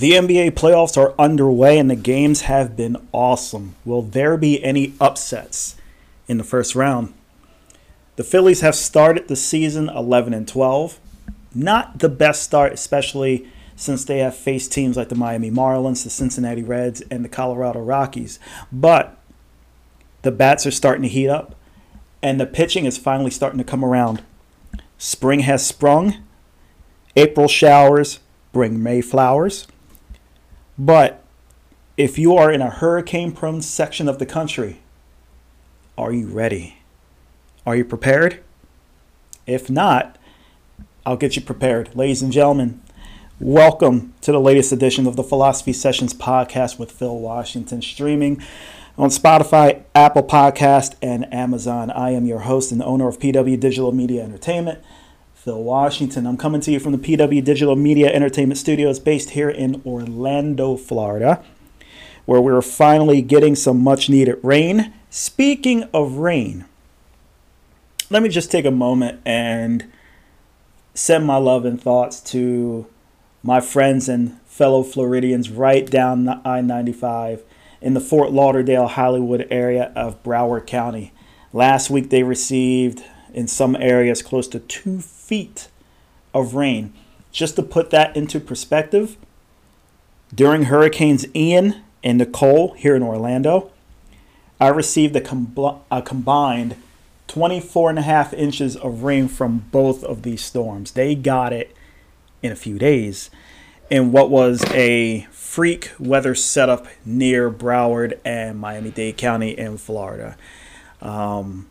The NBA playoffs are underway and the games have been awesome. Will there be any upsets in the first round? The Phillies have started the season 11 and 12. Not the best start, especially since they have faced teams like the Miami Marlins, the Cincinnati Reds, and the Colorado Rockies. But the bats are starting to heat up and the pitching is finally starting to come around. Spring has sprung. April showers bring May flowers. But if you are in a hurricane prone section of the country, are you ready? Are you prepared? If not, I'll get you prepared. Ladies and gentlemen, welcome to the latest edition of the Philosophy Sessions podcast with Phil Washington, streaming on Spotify, Apple Podcast, and Amazon. I am your host and owner of PW Digital Media Entertainment. Phil Washington. I'm coming to you from the PW Digital Media Entertainment Studios based here in Orlando, Florida, where we're finally getting some much needed rain. Speaking of rain, let me just take a moment and send my love and thoughts to my friends and fellow Floridians right down I 95 in the Fort Lauderdale, Hollywood area of Broward County. Last week they received in some areas close to two feet of rain. Just to put that into perspective, during Hurricanes Ian and Nicole here in Orlando, I received a, com- a combined 24 and a half inches of rain from both of these storms. They got it in a few days in what was a freak weather setup near Broward and Miami Dade County in Florida. Um,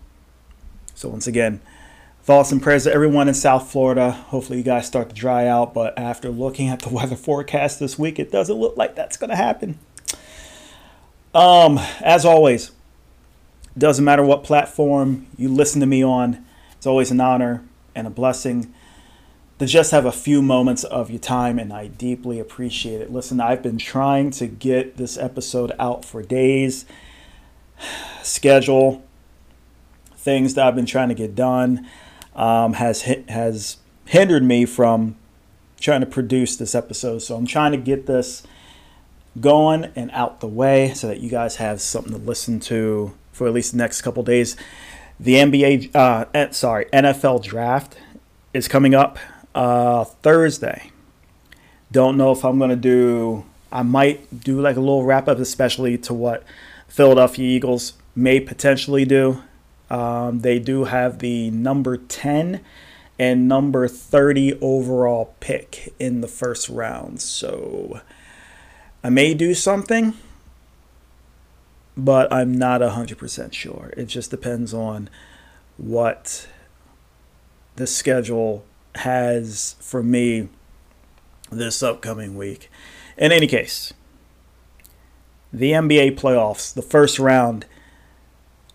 so once again, thoughts and prayers to everyone in South Florida. Hopefully you guys start to dry out, but after looking at the weather forecast this week, it doesn't look like that's going to happen. Um, as always, doesn't matter what platform you listen to me on. It's always an honor and a blessing to just have a few moments of your time, and I deeply appreciate it. Listen, I've been trying to get this episode out for days. Schedule things that I've been trying to get done um, has has hindered me from trying to produce this episode. So I'm trying to get this going and out the way so that you guys have something to listen to for at least the next couple days. The NBA, uh, sorry, NFL draft is coming up uh, Thursday. Don't know if I'm going to do, I might do like a little wrap up, especially to what Philadelphia Eagles may potentially do. Um, they do have the number 10 and number 30 overall pick in the first round. So I may do something, but I'm not 100% sure. It just depends on what the schedule has for me this upcoming week. In any case, the NBA playoffs, the first round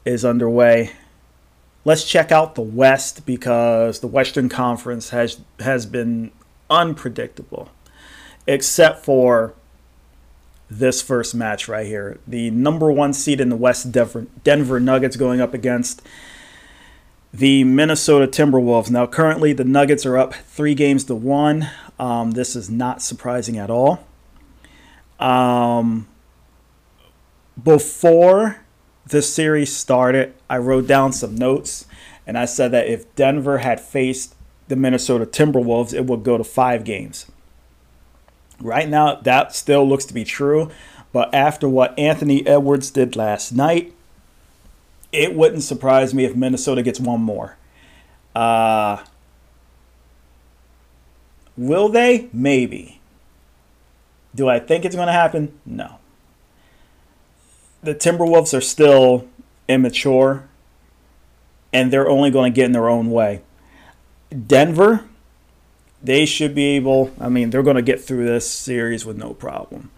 is underway let's check out the West because the Western Conference has has been unpredictable, except for this first match right here. The number one seed in the West, Denver, Denver Nuggets, going up against the Minnesota Timberwolves. Now, currently, the Nuggets are up three games to one. Um, this is not surprising at all. Um, before the series started, I wrote down some notes and I said that if Denver had faced the Minnesota Timberwolves, it would go to five games. Right now, that still looks to be true, but after what Anthony Edwards did last night, it wouldn't surprise me if Minnesota gets one more. Uh, will they? Maybe. Do I think it's going to happen? No the Timberwolves are still immature and they're only going to get in their own way. Denver, they should be able, I mean, they're going to get through this series with no problem.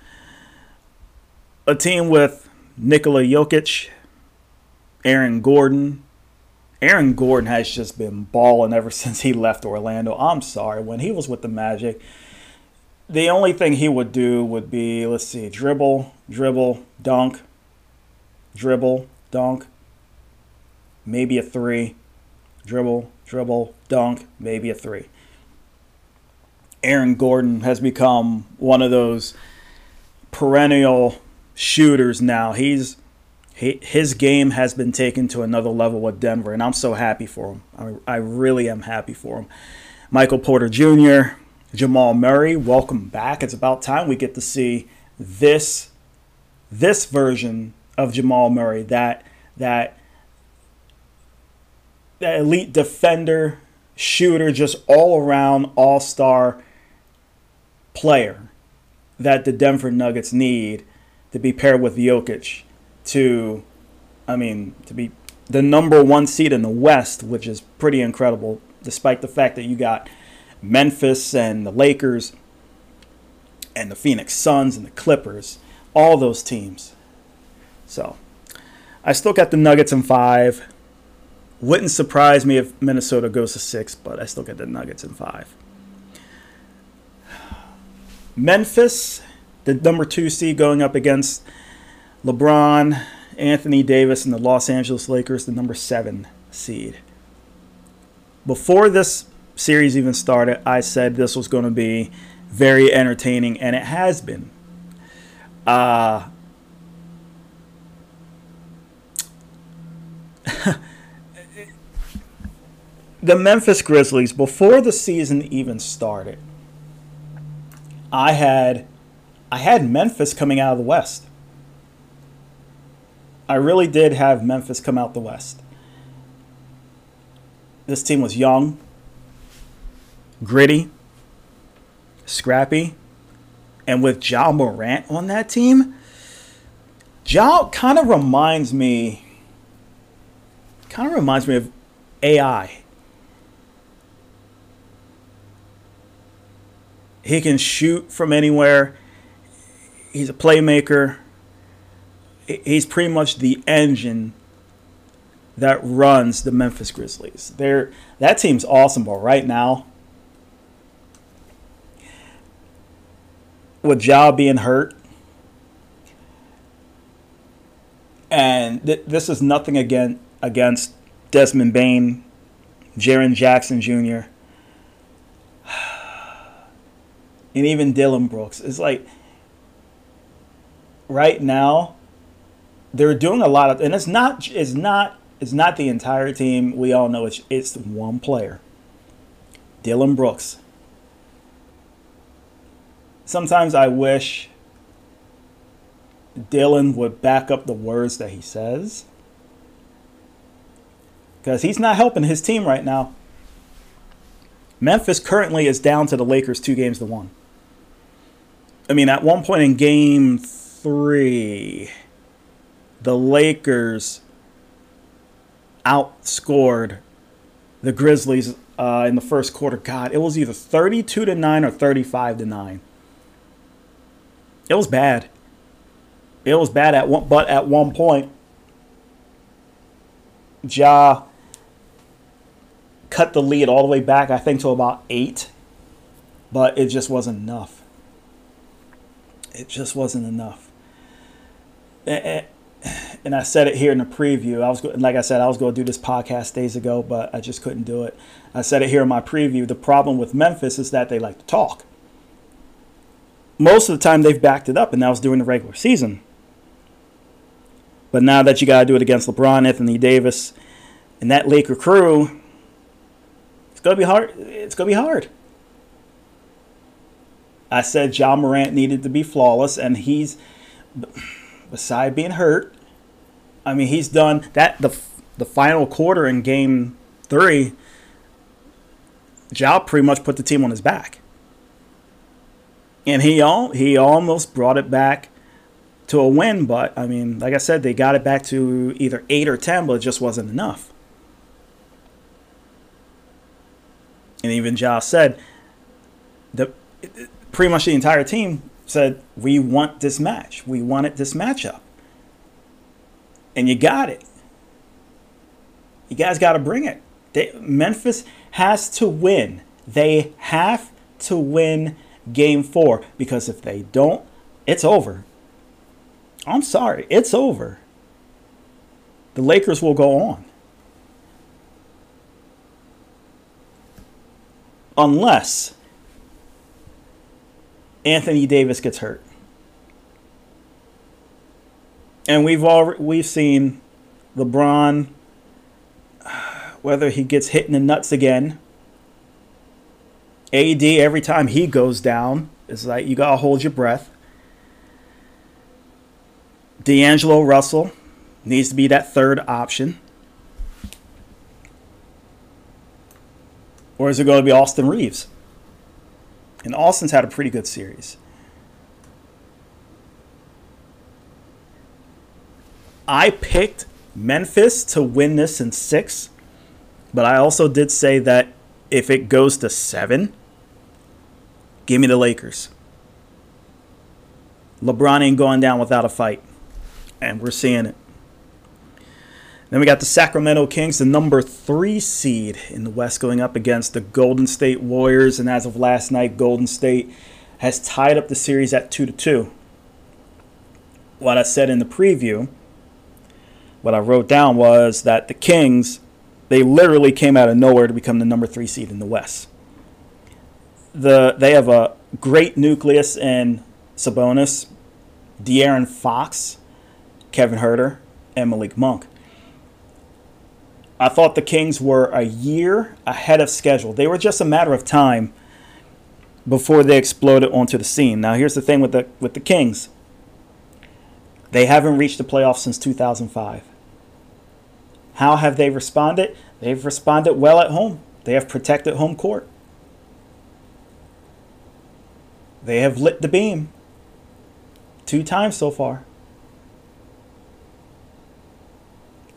A team with Nikola Jokic, Aaron Gordon. Aaron Gordon has just been balling ever since he left Orlando. I'm sorry, when he was with the Magic, the only thing he would do would be, let's see, dribble, dribble, dunk, dribble, dunk, maybe a three, dribble, dribble, dunk, maybe a three. Aaron Gordon has become one of those perennial shooters now. He's he, his game has been taken to another level with Denver, and I'm so happy for him. I, I really am happy for him. Michael Porter Jr., Jamal Murray, welcome back. It's about time we get to see this this version of Jamal Murray, that that that elite defender, shooter, just all around all star player that the Denver Nuggets need to be paired with Jokic to, I mean, to be the number one seed in the West, which is pretty incredible, despite the fact that you got Memphis and the Lakers and the Phoenix Suns and the Clippers, all those teams. So I still got the Nuggets in five. Wouldn't surprise me if Minnesota goes to six, but I still get the Nuggets in five. Memphis, the number two seed going up against LeBron, Anthony Davis, and the Los Angeles Lakers, the number seven seed. Before this series even started, I said this was going to be very entertaining, and it has been. Uh, the Memphis Grizzlies, before the season even started, I had I had Memphis coming out of the West. I really did have Memphis come out the West. This team was young, gritty, scrappy, and with Ja Morant on that team, Ja kind of reminds me, kind of reminds me of AI. He can shoot from anywhere. He's a playmaker he's pretty much the engine that runs the Memphis Grizzlies. They're, that team's awesome, but right now, with Ja being hurt, and th- this is nothing again against Desmond Bane, Jaren Jackson Jr., and even Dillon Brooks. It's like right now they're doing a lot of, and it's not it's not it's not the entire team. We all know it's it's one player, Dillon Brooks. Sometimes I wish Dillon would back up the words that he says because he's not helping his team right now. Memphis currently is down to the Lakers two games to one. I mean, at one point in game three, the Lakers outscored the Grizzlies uh, in the first quarter. God, it was either 32 to 9 or 35 to 9. It was bad. It was bad at one, but at one point, Ja cut the lead all the way back, I think, to about eight, but it just wasn't enough. It just wasn't enough and I said it here in the preview. I was like I said, I was going to do this podcast days ago, but I just couldn't do it. I said it here in my preview. The problem with Memphis is that they like to talk. Most of the time, they've backed it up, and that was during the regular season. But now that you got to do it against LeBron, Anthony Davis, and that Laker crew, gonna be hard. It's gonna be hard. I said Ja Morant needed to be flawless, and he's beside being hurt, I mean, he's done that the the final quarter in game three. Ja pretty much put the team on his back, and he all he almost brought it back to a win. But I mean, like I said, they got it back to either eight or ten, but it just wasn't enough. And even Josh said that pretty much the entire team said, "We want this match. We wanted this matchup." and you got it. You guys got to bring it. They, Memphis has to win. They have to win game four because if they don't, it's over. I'm sorry, it's over. The Lakers will go on. Unless Anthony Davis gets hurt. And we've all we've seen LeBron whether he gets hit in the nuts again. AD every time he goes down it's like you gotta hold your breath. D'Angelo Russell needs to be that third option. Or is it going to be Austin Reaves? And Austin's had a pretty good series. I picked Memphis to win this in six, but I also did say that if it goes to seven, give me the Lakers. LeBron ain't going down without a fight, and we're seeing it. Then we got the Sacramento Kings, the number three seed in the West, going up against the Golden State Warriors. And as of last night, Golden State has tied up the series at two to two. What I said in the preview, what I wrote down was that the Kings, they literally came out of nowhere to become the number three seed in the West. The they have a great nucleus in Sabonis, De'Aaron Fox, Kevin Huerter, and Malik Monk I thought the Kings were a year ahead of schedule. They were just a matter of time before they exploded onto the scene. Now, here's the thing with the with the Kings. They haven't reached the playoffs since 2005. How have they responded? They've responded well at home. They have protected home court. They have lit the beam two times so far.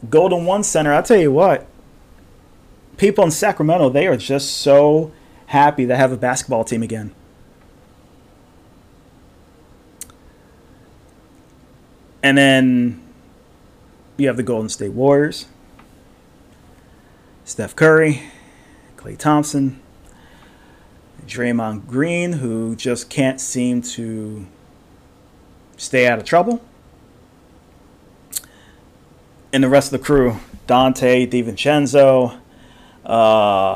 Golden One Center, I'll tell you what, people in Sacramento, they are just so happy to have a basketball team again. And then you have the Golden State Warriors, Steph Curry, Klay Thompson, Draymond Green, who just can't seem to stay out of trouble and the rest of the crew Donte, DiVincenzo, uh,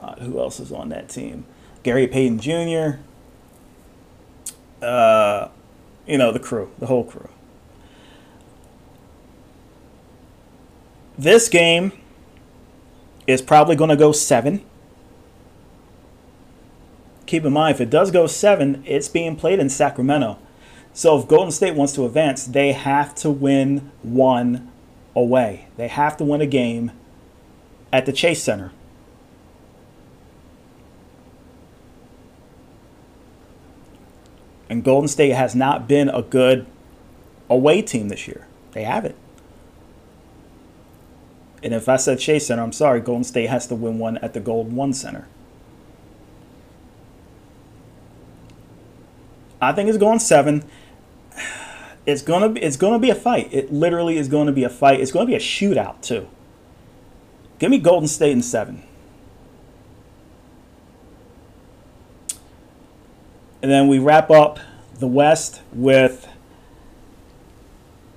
God, who else is on that team? Gary Payton Jr., uh, you know, the crew, the whole crew. This game is probably going to go seven. Keep in mind, if it does go seven, it's being played in Sacramento. So if Golden State wants to advance, they have to win one away. They have to win a game at the Chase Center. And Golden State has not been a good away team this year. They haven't. And if I said Chase Center, I'm sorry, Golden State has to win one at the Gold One Center. I think it's going seven it's gonna be it's gonna be a fight. It literally is going to be a fight. It's going to be a shootout too. Give me Golden State in seven. And then we wrap up the West with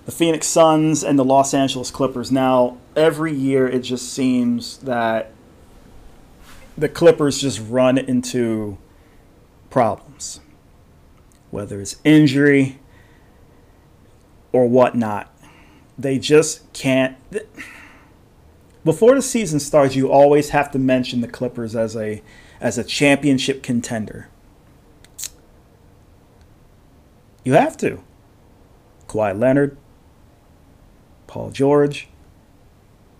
the Phoenix Suns and the Los Angeles Clippers. Now, every year it just seems that the Clippers just run into problems. Whether it's injury, or whatnot. They just can't. Before the season starts, you always have to mention the Clippers as a as a championship contender. You have to. Kawhi Leonard, Paul George,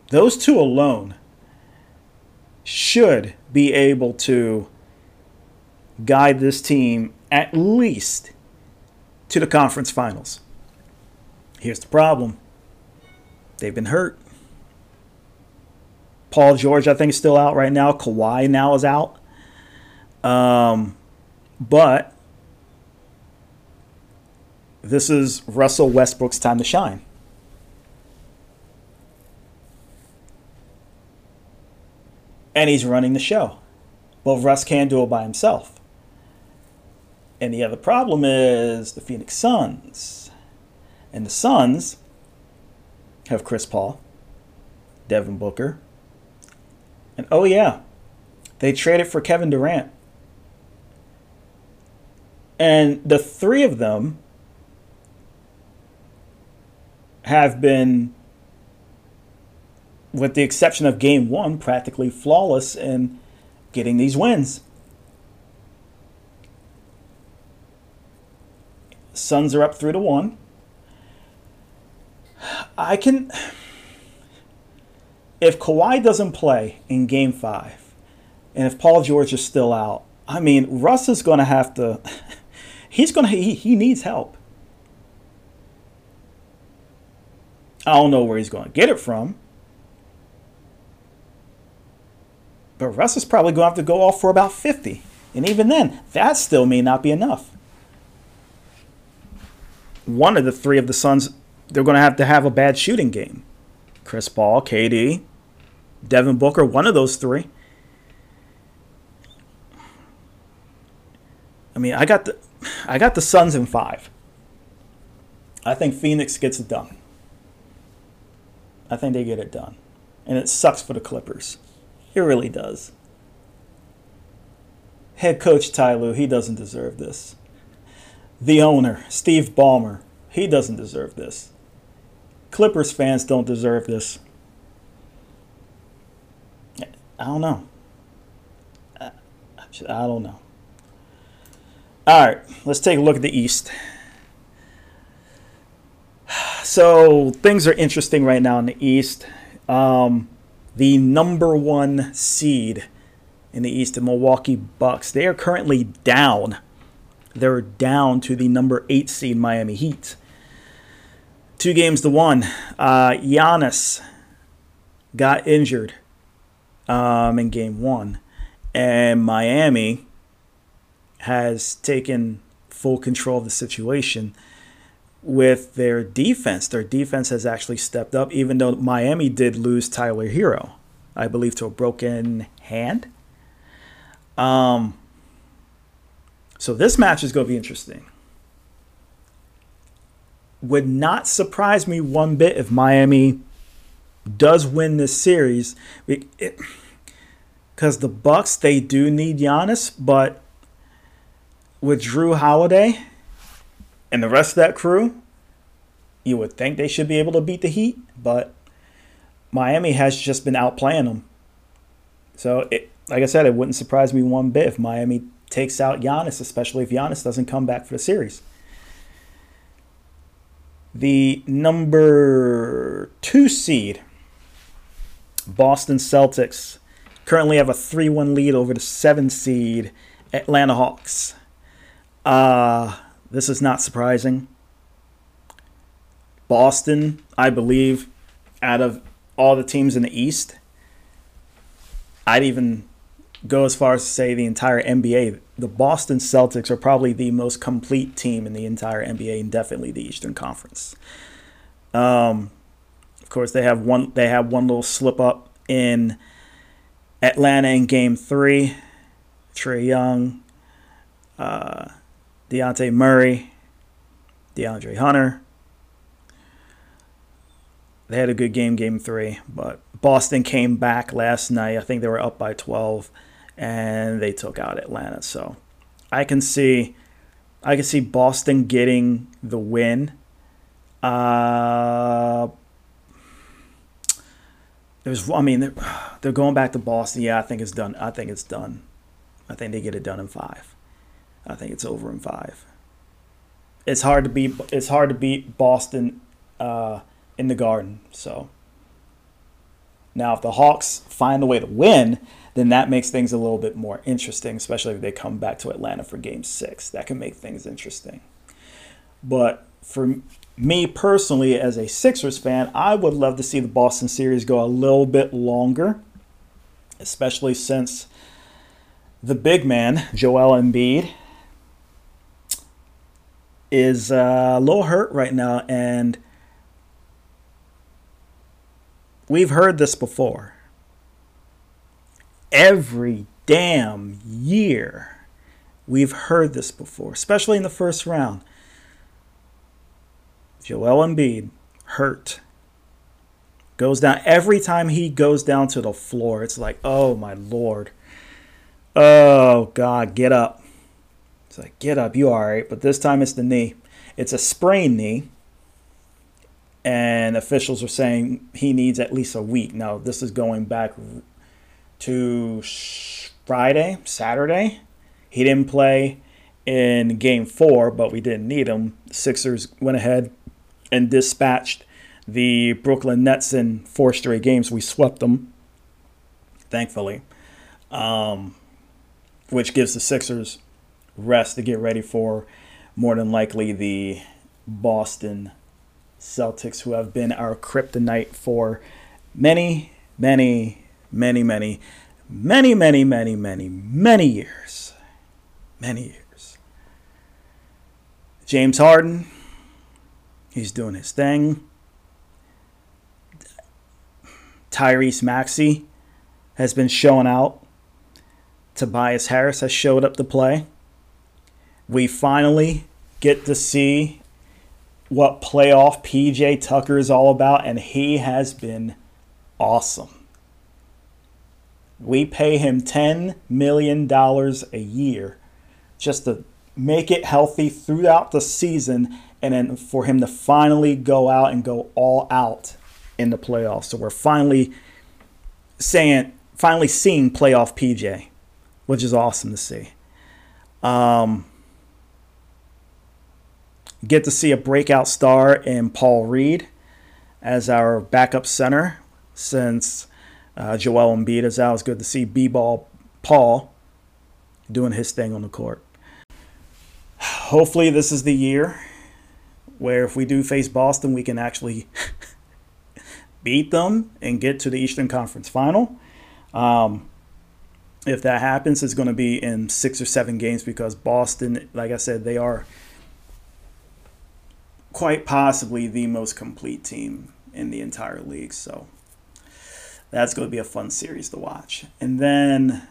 those two alone should be able to guide this team at least to the conference finals. Here's the problem they've been hurt. Paul George, I think, is still out right now. Kawhi now is out. Um, but this is Russell Westbrook's time to shine. And he's running the show. Well, Russ can't do it by himself. And the other problem is the Phoenix Suns and the Suns have Chris Paul, Devin Booker, and oh yeah, they traded for Kevin Durant. And the three of them have been, with the exception of game one, practically flawless in getting these wins. Suns are up three to one. I can. If Kawhi doesn't play in game five, and if Paul George is still out, I mean, Russ is going to have to. He's going to. He, he needs help. I don't know where he's going to get it from. But Russ is probably going to have to go off for about 50. And even then, that still may not be enough. One of the three of the Suns, they're going to have to have a bad shooting game. Chris Paul, KD, Devin Booker, one of those three. I mean, I got the I got the Suns in 5. I think Phoenix gets it done. I think they get it done. And it sucks for the Clippers. It really does. Head coach Ty Lue, he doesn't deserve this. The owner, Steve Ballmer, he doesn't deserve this. Clippers fans don't deserve this. I don't know. I don't know. All right, let's take a look at the East. So things are interesting right now in the East. Um, the number one seed in the East, the Milwaukee Bucks, they are currently down. They're down to the number eight seed Miami Heat. Two games to one. Uh, Giannis got injured um, in game one, and Miami has taken full control of the situation with their defense. Their defense has actually stepped up, even though Miami did lose Tyler Herro, I believe, to a broken hand. Um, so this match is going to be interesting. Would not surprise me one bit if Miami does win this series, because the Bucks they do need Giannis, but with Jrue Holiday and the rest of that crew, you would think they should be able to beat the Heat, but Miami has just been outplaying them. So, it, like I said, it wouldn't surprise me one bit if Miami takes out Giannis, especially if Giannis doesn't come back for the series. The number two seed, Boston Celtics, currently have a 3 1 lead over the seven seed Atlanta Hawks. Uh, this is not surprising. Boston, I believe, out of all the teams in the East, I'd even go as far as to say the entire NBA. The Boston Celtics are probably the most complete team in the entire NBA and definitely the Eastern Conference. Um, of course, they have one. They have one little slip up in Atlanta in Game Three. Trae Young, uh, Dejounte Murray, DeAndre Hunter. They had a good game, game three, but Boston came back last night. I think they were up by 12, and they took out Atlanta. So I can see, I can see Boston getting the win. Uh, there's, I mean, they're, they're going back to Boston. Yeah, I think it's done. I think it's done. I think they get it done in five. I think it's over in five. It's hard to beat. It's hard to beat Boston uh, in the Garden. So now, if the Hawks find a way to win, then that makes things a little bit more interesting, especially if they come back to Atlanta for Game Six. That can make things interesting. But for me personally, as a Sixers fan, I would love to see the Boston series go a little bit longer, especially since the big man, Joel Embiid, is uh, a little hurt right now, and we've heard this before. Every damn year, we've heard this before, especially in the first round. Joel Embiid hurt. Goes down every time he goes down to the floor. It's like, oh my lord. Oh God, get up. It's like, get up, you all right. But this time it's the knee. It's a sprained knee. And officials are saying he needs at least a week. Now, this is going back to Friday, Saturday. He didn't play in game four, but we didn't need him. Sixers went ahead and dispatched the Brooklyn Nets in four straight games. We swept them, thankfully, um, which gives the Sixers rest to get ready for more than likely the Boston Celtics, who have been our kryptonite for many, many, many, many, many, many, many, many, many years. Many years. James Harden, he's doing his thing. Tyrese Maxey has been showing out. Tobias Harris has showed up to play. We finally get to see what playoff PJ Tucker is all about, and he has been awesome. We pay him $10 million a year just to make it healthy throughout the season and then for him to finally go out and go all out in the playoffs. So we're finally saying, finally seeing playoff PJ, which is awesome to see. Um, get to see a breakout star in Paul Reed as our backup center since uh, Joel Embiid is. It's good to see B-ball Paul doing his thing on the court. Hopefully, this is the year where if we do face Boston, we can actually beat them and get to the Eastern Conference Final. Um, if that happens, it's going to be in six or seven games because Boston, like I said, they are quite possibly the most complete team in the entire league. So that's going to be a fun series to watch. And then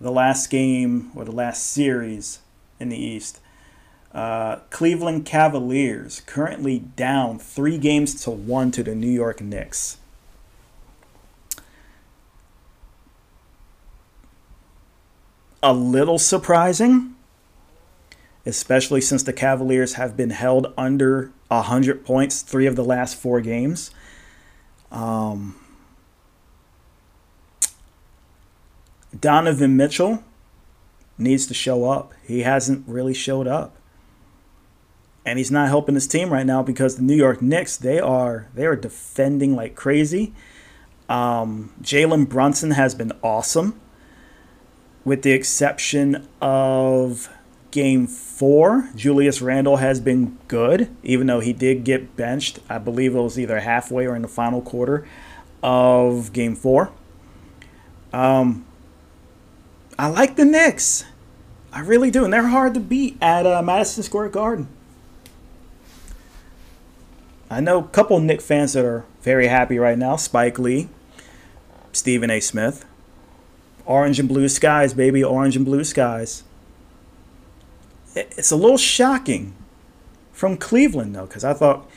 the last game or the last series in the East uh, Cleveland Cavaliers currently down three games to one to the New York Knicks. A little surprising, especially since the Cavaliers have been held under 100 points three of the last four games. Um, Donovan Mitchell needs to show up. He hasn't really showed up and he's not helping his team right now because the New York Knicks they are they are defending like crazy. Um, Jalen Brunson has been awesome, with the exception of Game Four. Julius Randle has been good, even though he did get benched. I believe it was either halfway or in the final quarter of Game Four. Um, I like the Knicks. I really do, and they're hard to beat at uh, Madison Square Garden. I know a couple Knick fans that are very happy right now. Spike Lee, Stephen A. Smith. Orange and blue skies, baby. Orange and blue skies. It's a little shocking from Cleveland, though, because I thought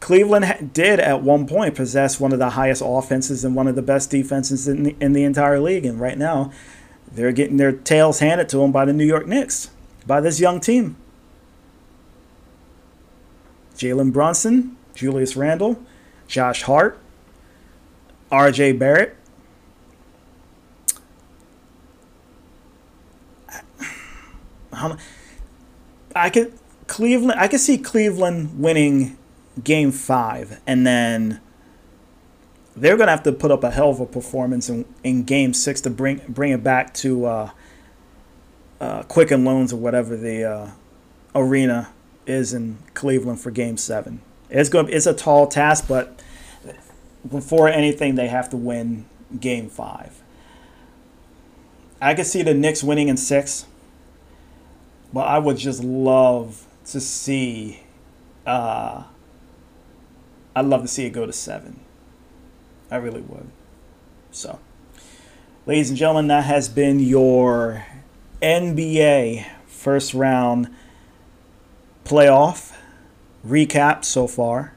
Cleveland did at one point possess one of the highest offenses and one of the best defenses in the, in the entire league. And right now, they're getting their tails handed to them by the New York Knicks, by this young team. Jalen Brunson, Julius Randle, Josh Hart, RJ Barrett. I could Cleveland. I could see Cleveland winning Game Five, and then they're gonna have to put up a hell of a performance in, in Game Six to bring bring it back to uh, uh, Quicken Loans or whatever the uh, arena is in Cleveland for Game Seven. It's going. It's a tall task, but before anything, they have to win Game Five. I could see the Knicks winning in six, but I would just love to see. Uh, I'd love to see it go to seven. I really would. So, ladies and gentlemen, that has been your NBA first round playoff recap so far.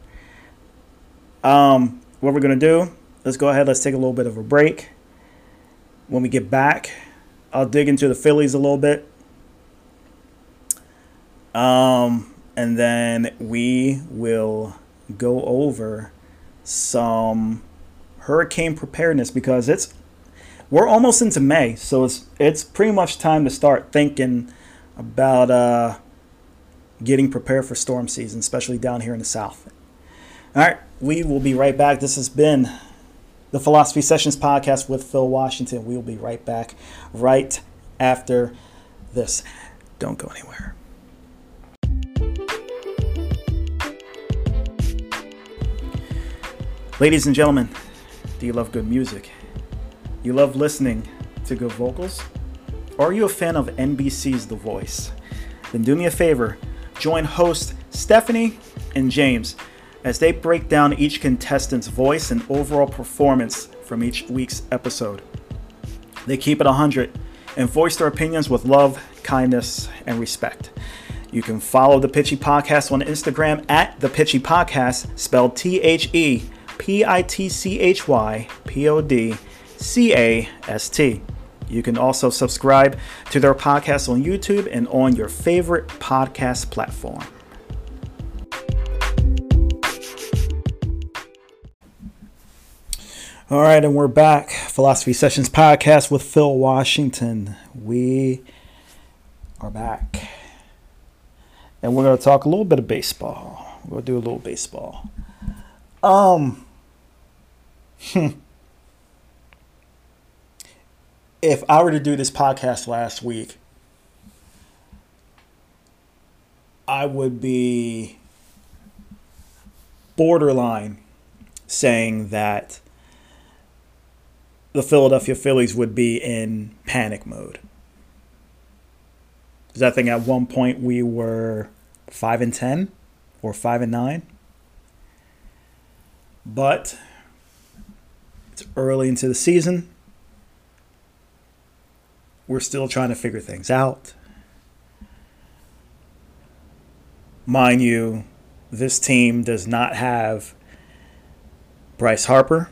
Um, what we're going to do, let's go ahead, let's take a little bit of a break. When we get back, I'll dig into the Phillies a little bit. Um, and then we will go over some hurricane preparedness because it's we're almost into May, so it's it's pretty much time to start thinking about uh, getting prepared for storm season, especially down here in the south. All right, we will be right back. This has been the Philosophy Sessions podcast with Phil Washington. We will be right back right after this. Don't go anywhere. Ladies and gentlemen, do you love good music? You love listening to good vocals? Or are you a fan of NBC's The Voice? Then do me a favor join host Stephanie and James as they break down each contestant's voice and overall performance from each week's episode. They keep it 100 and voice their opinions with love, kindness, and respect. You can follow the Pitchy Podcast on Instagram at the Pitchy Podcast, spelled T H E P I T C H Y P O D C A S T. You can also subscribe to their podcast on YouTube and on your favorite podcast platform. All right, and we're back. Philosophy Sessions podcast with Phil Washington. We are back. And we're going to talk a little bit of baseball. We'll do a little baseball. Um, if I were to do this podcast last week, I would be borderline saying that the Philadelphia Phillies would be in panic mode. Because I think at one point we were five and ten or five and nine. But it's early into the season we're still trying to figure things out. Mind you, this team does not have Bryce Harper,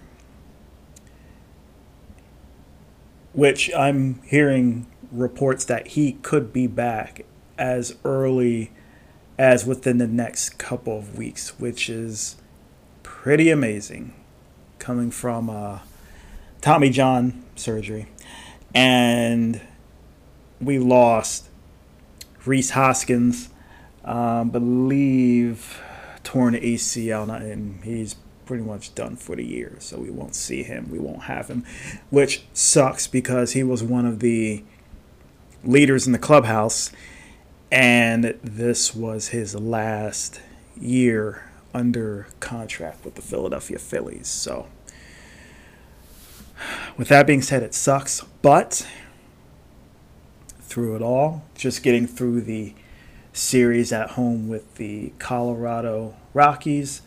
which I'm hearing reports that he could be back as early as within the next couple of weeks, which is pretty amazing coming from uh, Tommy John surgery and we lost Rhys Hoskins, um, believe torn ACL, and he's pretty much done for the year. So we won't see him. We won't have him, which sucks because he was one of the leaders in the clubhouse, and this was his last year under contract with the Philadelphia Phillies. So with that being said, it sucks, but through it all, just getting through the series at home with the Colorado Rockies,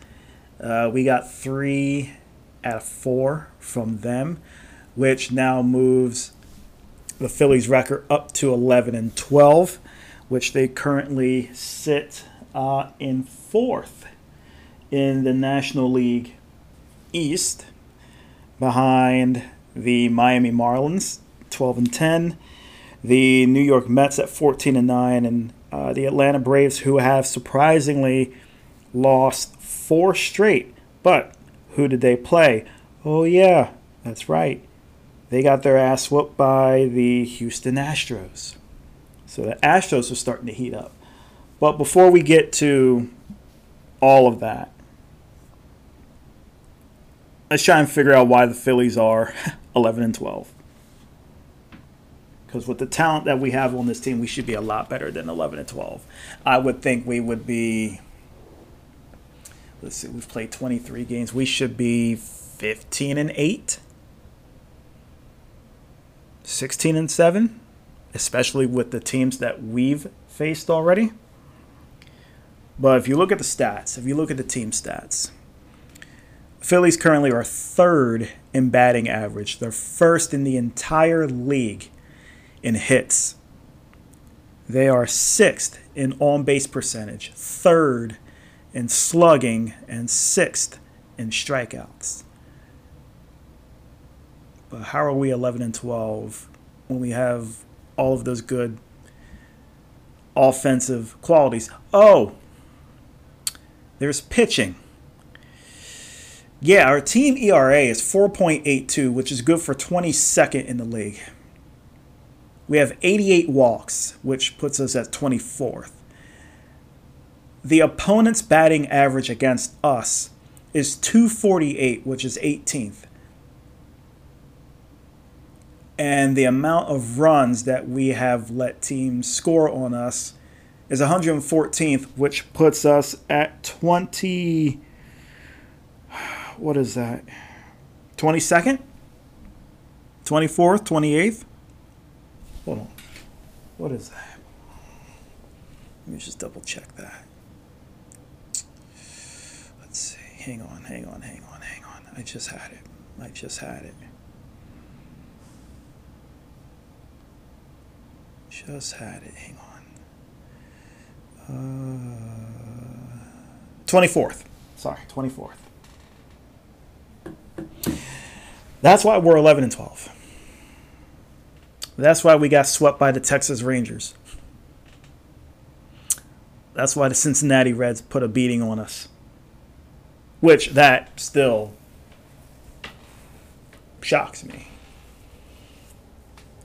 uh, we got three out of four from them, which now moves the Phillies' record up to 11 and 12, which they currently sit uh, in fourth in the National League East behind the Miami Marlins, 12 and 10, the New York Mets at 14 and 9, and uh, the Atlanta Braves, who have surprisingly lost four straight. But who did they play? Oh, yeah, that's right. They got their ass whooped by the Houston Astros. So the Astros are starting to heat up. But before we get to all of that, let's try and figure out why the Phillies are 11 and 12. Because with the talent that we have on this team, we should be a lot better than 11 and 12. I would think we would be. Let's see, we've played 23 games. We should be 15 and 8, 16 and 7, especially with the teams that we've faced already. But if you look at the stats, if you look at the team stats, Phillies currently are third in batting average. They're first in the entire league in hits. They are sixth in on base percentage, third in slugging, and sixth in strikeouts. But how are we 11 and 12 when we have all of those good offensive qualities. Oh, there's pitching. Yeah, our team ERA is 4.82, which is good for 22nd in the league. We have 88 walks, which puts us at 24th. The opponent's batting average against us is 248, which is 18th. And the amount of runs that we have let teams score on us is 114th, which puts us at 20. What is that? 22nd? 24th? 28th? Hold on. What is that? Let me just double check that. Let's see. Hang on, hang on, hang on, hang on. I just had it. I just had it. Just had it. Hang on. Uh, 24th. Sorry, 24th. That's why we're 11 and 12. That's why we got swept by the Texas Rangers. That's why the Cincinnati Reds put a beating on us. Which that still shocks me.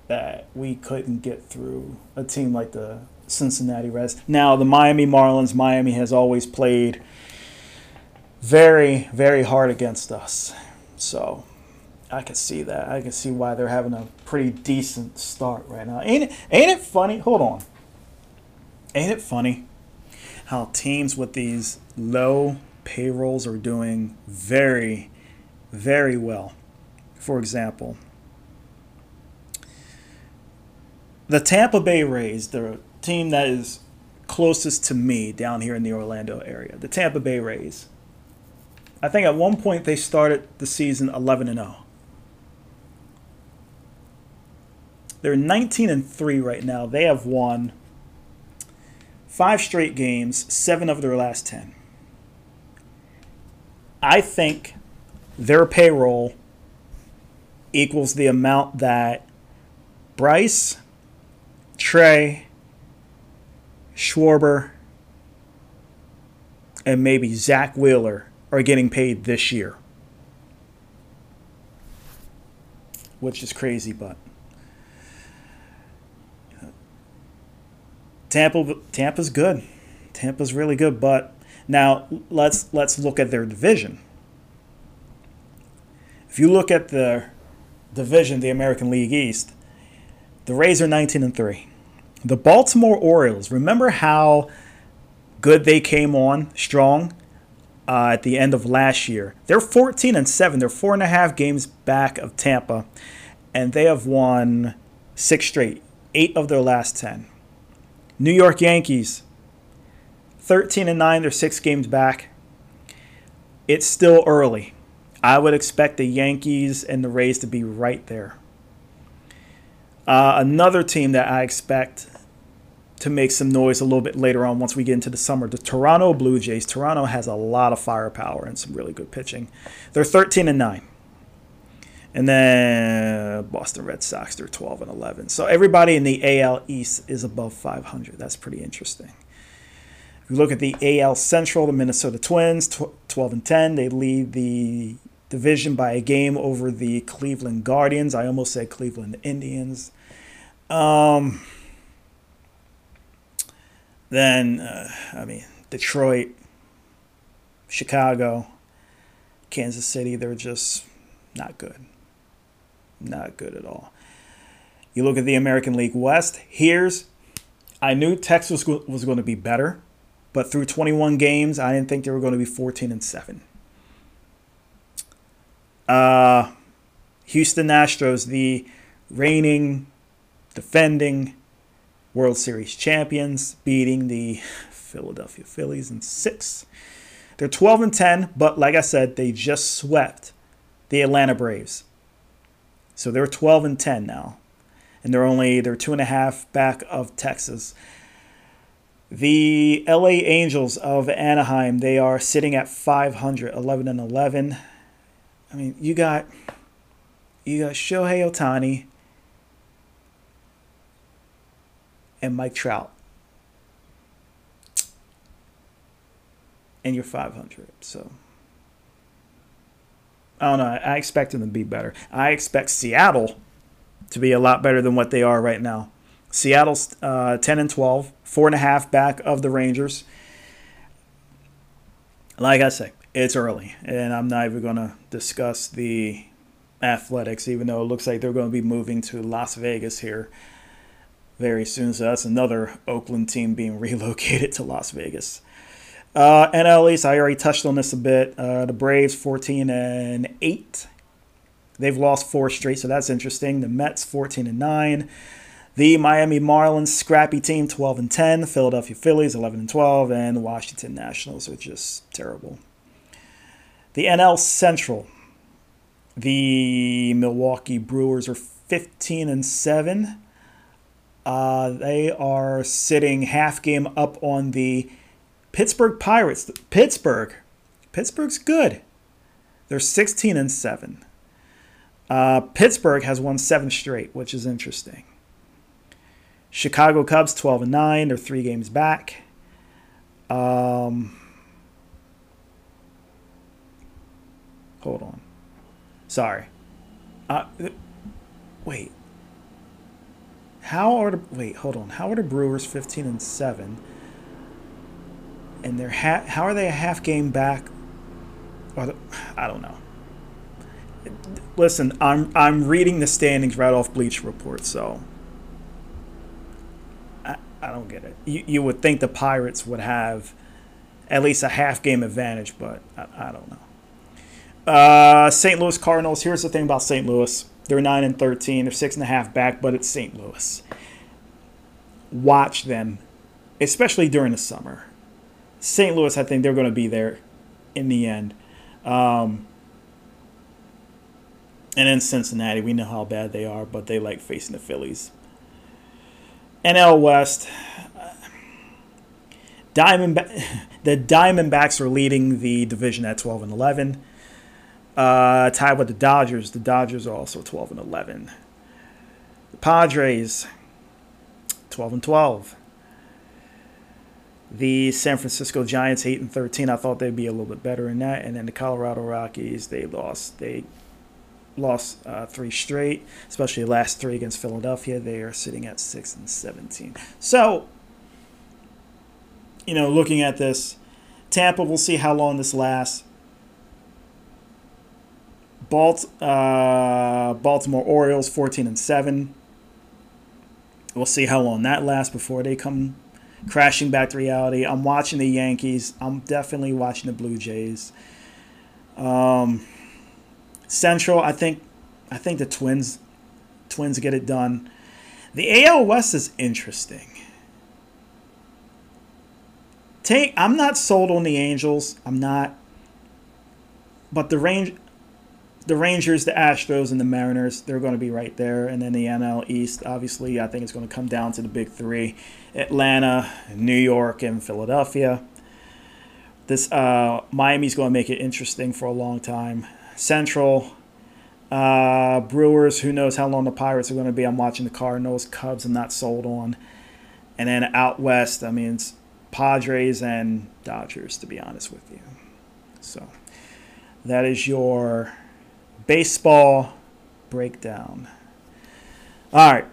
That we couldn't get through a team like the Cincinnati Reds. Now, the Miami Marlins, Miami has always played very, very hard against us. So I can see that. I can see why they're having a pretty decent start right now. Ain't it, ain't it funny? Hold on. Ain't it funny how teams with these low payrolls are doing very, very well? For example, the Tampa Bay Rays, the team that is closest to me down here in the Orlando area, the Tampa Bay Rays. I think at one point they started the season 11 and 0. They're 19 and 3 right now. They have won five straight games, seven of their last 10. I think their payroll equals the amount that Bryce, Trea, Schwarber, and maybe Zack Wheeler are getting paid this year. Which is crazy, but Tampa Tampa's good. Tampa's really good, but now let's let's look at their division. If you look at the division, the American League East, the Rays are 19 and 3. The Baltimore Orioles, remember how good they came on strong uh, at the end of last year? They're 14 and 7. They're four and a half games back of Tampa, and they have won six straight, eight of their last 10. New York Yankees, 13 and 9, they're six games back. It's still early. I would expect the Yankees and the Rays to be right there. Uh, another team that I expect to make some noise a little bit later on once we get into the summer, the Toronto Blue Jays. Toronto has a lot of firepower and some really good pitching. They're 13 and 9. And then Boston Red Sox, they're 12 and 11. So everybody in the AL East is above 500. That's pretty interesting. If you look at the AL Central, the Minnesota Twins, 12 and 10, they lead the division by a game over the Cleveland Guardians. I almost said Cleveland Indians. Um, then, uh, I mean, Detroit, Chicago, Kansas City, they're just not good not good at all. You look at the American League West. Here's, I knew Texas was going to be better, but through 21 games, I didn't think they were going to be 14 and seven. Uh, Houston Astros, the reigning, defending World Series champions, beating the Philadelphia Phillies in six. They're 12 and 10, but like I said, they just swept the Atlanta Braves. So they're 12 and 10 now. And they're only they're two and a half back of Texas. The LA Angels of Anaheim, they are sitting at 500, 11 and 11. I mean, you got you got Shohei Ohtani and Mike Trout. And you're 500. So I don't know. I expect them to be better. I expect Seattle to be a lot better than what they are right now. Seattle's uh, 10 and 12, four and a half back of the Rangers. Like I say, it's early, and I'm not even going to discuss the athletics, even though it looks like they're going to be moving to Las Vegas here very soon. So that's another Oakland team being relocated to Las Vegas. Uh, NL East, I already touched on this a bit. Uh, the Braves 14 and 8. They've lost four straight, so that's interesting. The Mets 14 and 9. The Miami Marlins scrappy team 12 and 10. Philadelphia Phillies 11 and 12, and the Washington Nationals are just terrible. The NL Central. The Milwaukee Brewers are 15 and 7. Uh, they are sitting half game up on the Pittsburgh Pirates. Pittsburgh. Pittsburgh's good. They're 16 and 7. Uh, Pittsburgh has won seven straight, which is interesting. Chicago Cubs 12 and 9. They're three games back. Um, hold on. Sorry. Uh, wait. How are the wait? Hold on. How are the Brewers 15 and 7? and they're ha- how are they a half game back? I don't know. Listen, I'm I'm reading the standings right off Bleacher Report, so I, I don't get it. You you would think the Pirates would have at least a half game advantage, but I, I don't know. Uh, St. Louis Cardinals. Here's the thing about St. Louis: they're nine and thirteen. They're six and a half back, but it's St. Louis. Watch them, especially during the summer St. Louis, I think they're going to be there in the end. Um, and in Cincinnati, we know how bad they are, but they like facing the Phillies. NL West, Diamond, the Diamondbacks are leading the division at 12 and 11. Uh, tied with the Dodgers. The Dodgers are also 12 and 11. The Padres, 12 and 12. The San Francisco Giants, eight and thirteen. I thought they'd be a little bit better in that. And then the Colorado Rockies, they lost. They lost uh, three straight, especially the last three against Philadelphia. They are sitting at six and seventeen. So, you know, looking at this, Tampa. We'll see how long this lasts. Balt, uh, Baltimore Orioles, fourteen and seven. We'll see how long that lasts before they come crashing back to reality. I'm watching the Yankees. I'm definitely watching the Blue Jays. Um, Central, I think, I think the Twins, Twins get it done. The AL West is interesting. Take, I'm not sold on the Angels. I'm not. But the range, the Rangers, the Astros, and the Mariners, they're going to be right there. And then the NL East, obviously, I think it's going to come down to the big three Atlanta, New York, and Philadelphia. This uh, Miami's going to make it interesting for a long time. Central, uh, Brewers, who knows how long the Pirates are going to be. I'm watching the Cardinals, Cubs, I'm not sold on. And then out west, I mean, Padres and Dodgers, to be honest with you. So that is your baseball breakdown. All right.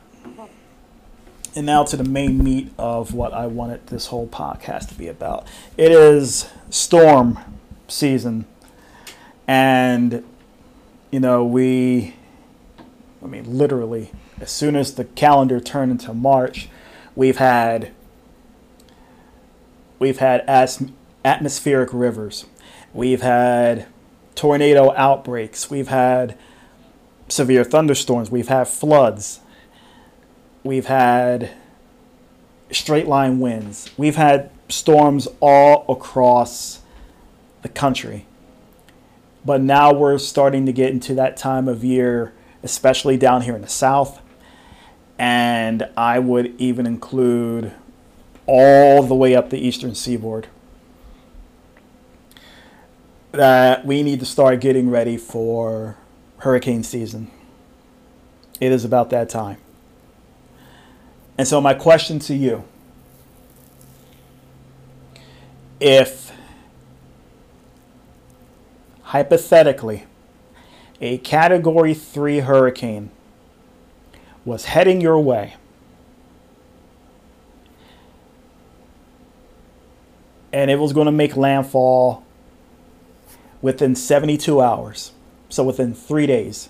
And now to the main meat of what I wanted this whole podcast to be about. It is storm season. And, you know, we, I mean, literally, as soon as the calendar turned into March, we've had we've had as- atmospheric rivers. We've had tornado outbreaks. We've had severe thunderstorms. We've had floods. We've had straight line winds. We've had storms all across the country. But now we're starting to get into that time of year, especially down here in the South. And I would even include all the way up the eastern seaboard that we need to start getting ready for hurricane season. It is about that time. And so, my question to you if hypothetically, a category 3 hurricane was heading your way, and it was going to make landfall within 72 hours, so within three days.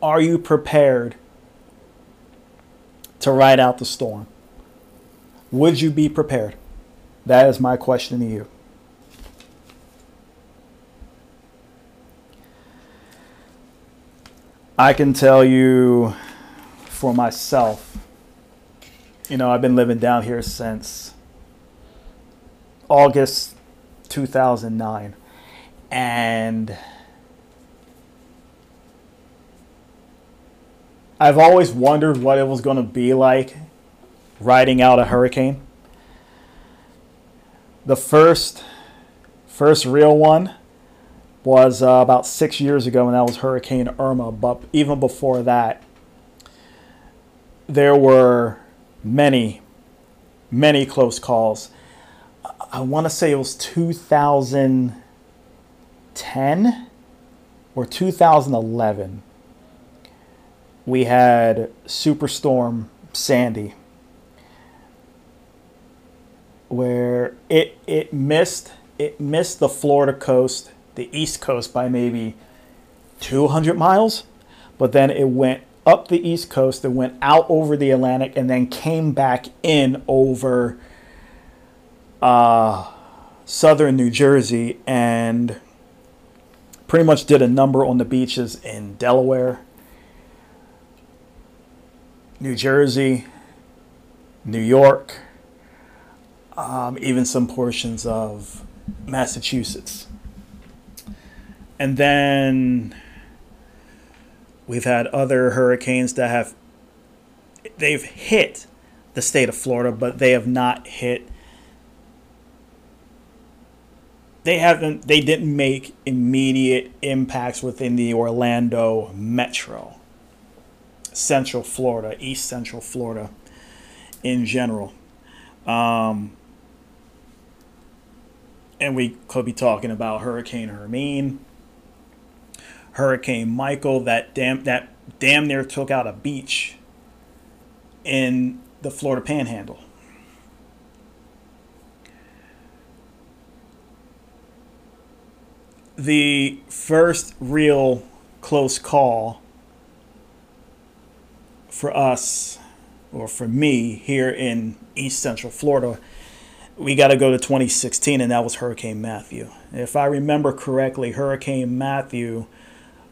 Are you prepared to ride out the storm? Would you be prepared? That is my question to you. I can tell you for myself, you know, I've been living down here since August 2009. And I've always wondered what it was going to be like riding out a hurricane. The first first real one was uh, about six years ago, and that was Hurricane Irma. But even before that, there were many, many close calls. I want to say it was 2010 or 2011. We had Superstorm Sandy, where it it missed it missed the Florida coast the East Coast by maybe 200 miles, but then it went up the East Coast, it went out over the Atlantic, and then came back in over uh, southern New Jersey and pretty much did a number on the beaches in Delaware, New Jersey, New York, um, even some portions of Massachusetts. And then we've had other hurricanes that have they've hit the state of Florida, but they have not hit they haven't they didn't make immediate impacts within the Orlando metro. Central Florida, East Central Florida in general. Um, and we could be talking about Hurricane Hermine, Hurricane Michael that damn that damn near took out a beach in the Florida Panhandle. The first real close call for us or for me here in East Central Florida, we got to go to 2016, and that was Hurricane Matthew. If I remember correctly, Hurricane Matthew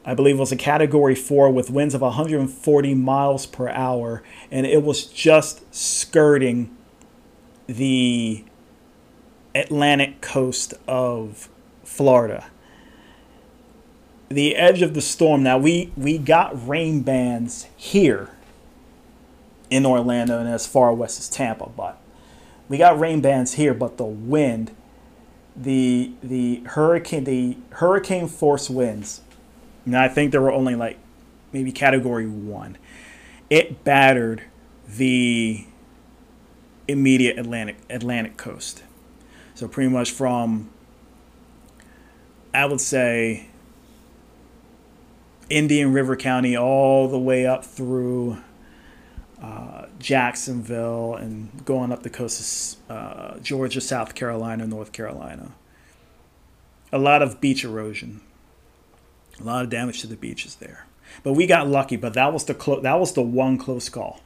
I believe was a category four with winds of 140 miles per hour, and it was just skirting the Atlantic coast of Florida. The edge of the storm. Now we we got rain bands here in Orlando and as far west as Tampa, but we got rain bands here, but the wind, the the hurricane the hurricane force winds and I think there were only like maybe category one. It battered the immediate Atlantic Atlantic coast. So pretty much from I would say Indian River County all the way up through uh, Jacksonville and going up the coast of uh, Georgia, South Carolina, North Carolina. A lot of beach erosion. A lot of damage to the beaches there. But we got lucky, but that was the clo- that was the one close call.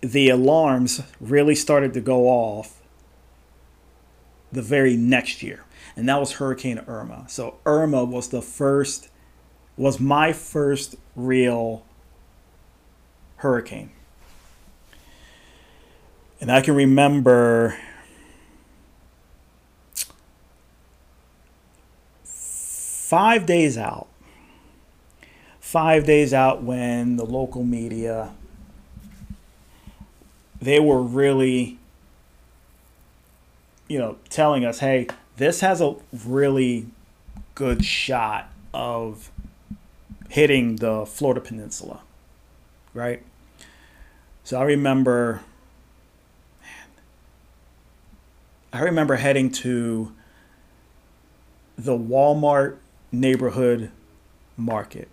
The alarms really started to go off the very next year. And that was Hurricane Irma. So Irma was the first was my first real hurricane. And I can remember five days out, five days out when the local media, they were really, you know, telling us, hey, this has a really good shot of hitting the Florida Peninsula, right? So I remember, man, I remember heading to the Walmart neighborhood market.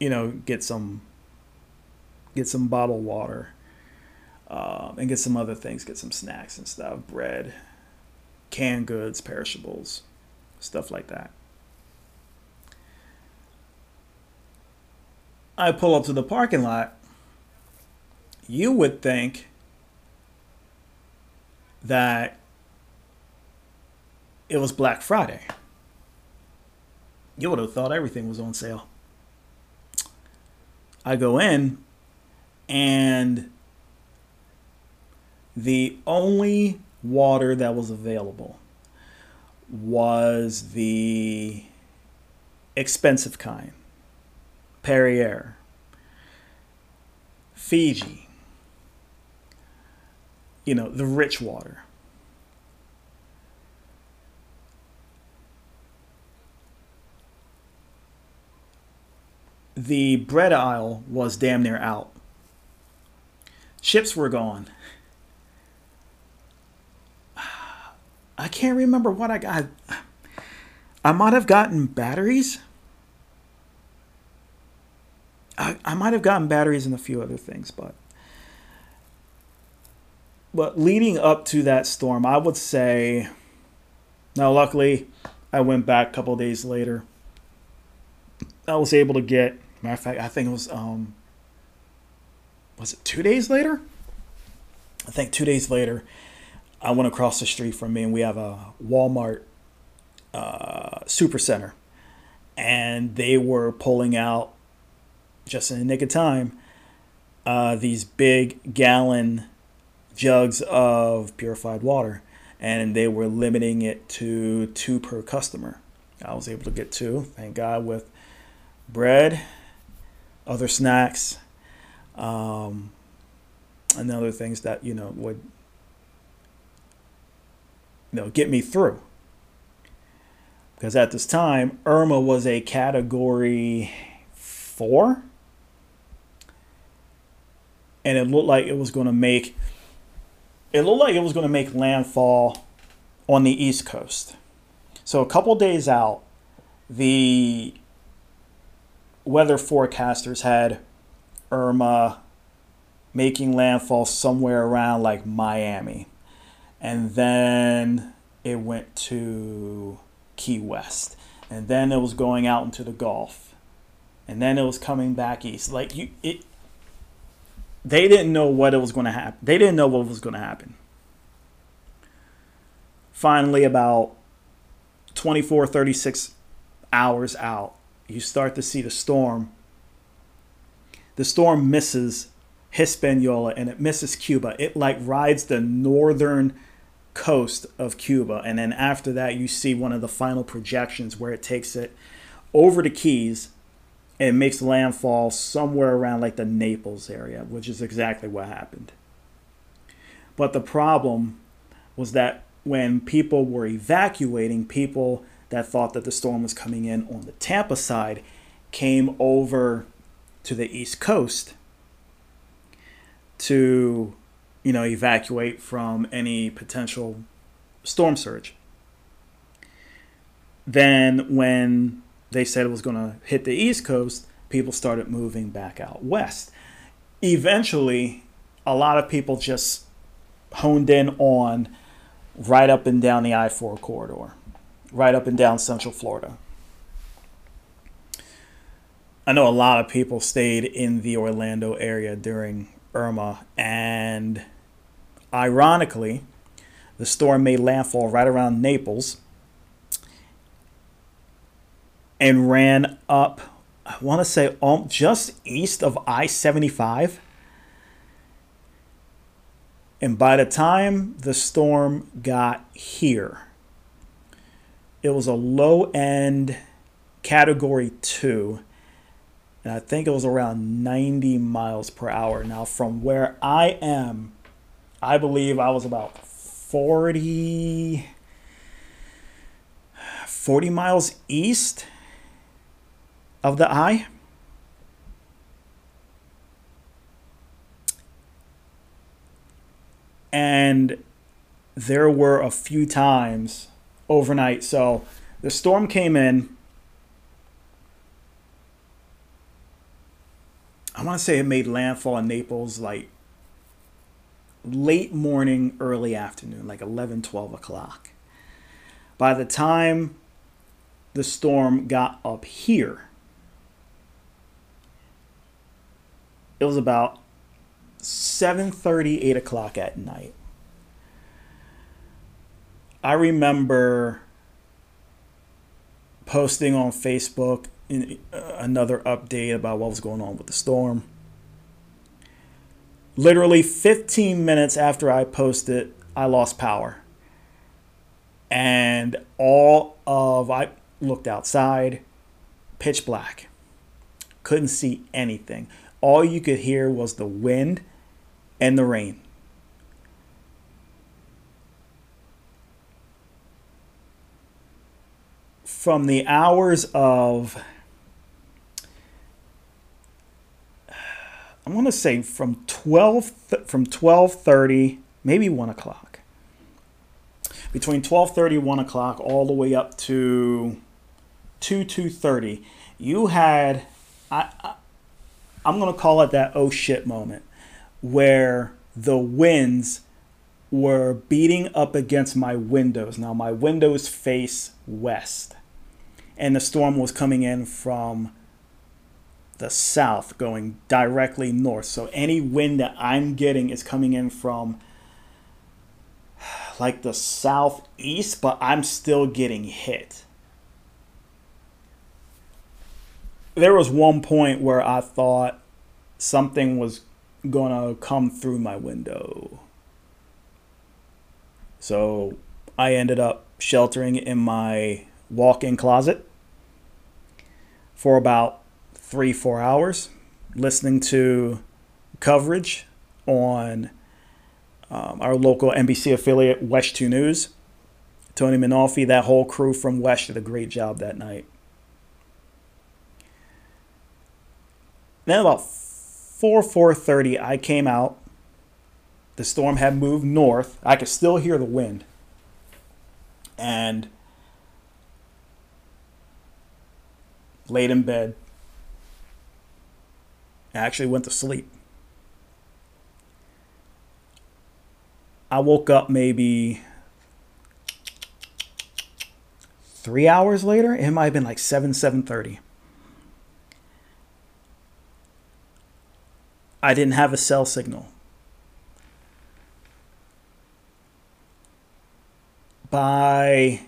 You know, get some get some bottled water, um, and get some other things, get some snacks and stuff, bread, canned goods, perishables, stuff like that. I pull up to the parking lot. You would think that it was Black Friday. You would have thought everything was on sale. I go in, and the only water that was available was the expensive kind Perrier, Fiji, you know, the rich water. The bread aisle was damn near out. Chips were gone. I can't remember what I got. I might have gotten batteries. I, I might have gotten batteries and a few other things, but but leading up to that storm, I would say. Now, luckily, I went back a couple days later. I was able to get. Matter of fact, I think it was um, was it two days later? I think two days later, I went across the street from me and we have a Walmart uh, super center. And they were pulling out, just in the nick of time, uh, these big gallon jugs of purified water. And they were limiting it to two per customer. I was able to get two, thank God, with bread, other snacks, um, and other things that you know would know get me through. Because at this time, Irma was a category four, and it looked like it was going to make it looked like it was going to make landfall on the East Coast. So a couple days out, the weather forecasters had Irma making landfall somewhere around like Miami. And then it went to Key West. And then it was going out into the Gulf. And then it was coming back east. Like you it they didn't know what it was going to happen. They didn't know what was going to happen. Finally about 24 36 hours out, you start to see the storm the storm misses Hispaniola and it misses Cuba. It like rides the northern coast of Cuba. And then after that, you see one of the final projections where it takes it over the Keys and makes landfall somewhere around like the Naples area, which is exactly what happened. But the problem was that when people were evacuating, people that thought that the storm was coming in on the Tampa side came over to the East Coast to, you know, evacuate from any potential storm surge. Then, when they said it was going to hit the East Coast, people started moving back out west. Eventually, a lot of people just honed in on right up and down the I 4 corridor, right up and down Central Florida. I know a lot of people stayed in the Orlando area during Irma, and ironically, the storm made landfall right around Naples and ran up, I want to say, um, just east of I 75. And by the time the storm got here, it was a low end category two and I think it was around 90 miles per hour. Now, from where I am, I believe I was about 40, 40 miles east of the eye. And there were a few times overnight. So the storm came in. I want to say it made landfall in Naples like late morning, early afternoon, like 11, 12 o'clock. By the time the storm got up here, it was about 7.30, 8 o'clock at night. I remember posting on Facebook uh, another update about what was going on with the storm. Literally 15 minutes after I posted, I lost power. And all of I looked outside, pitch black. Couldn't see anything. All you could hear was the wind and the rain. from the hours of I want to say from 12 from 12:30 maybe 1 o'clock between 12:30 1 o'clock all the way up to 2 2:30 you had I, I I'm going to call it that oh shit moment where the winds were beating up against my windows. Now my windows face west and the storm was coming in from the south going directly north. So any wind that i'm getting is coming in from like the southeast but i'm still getting hit. There was one point where i thought something was going to come through my window. So i ended up sheltering in my walk-in closet for about three, four hours, listening to coverage on um, our local NBC affiliate, WESH 2 News. Tony Mainolfi, that whole crew from WESH did a great job that night. Then about 4, 4.30, I came out. The storm had moved north. I could still hear the wind. And laid in bed. I actually went to sleep. I woke up maybe three hours later. It might have been like 7, 7.30. I didn't have a cell signal. By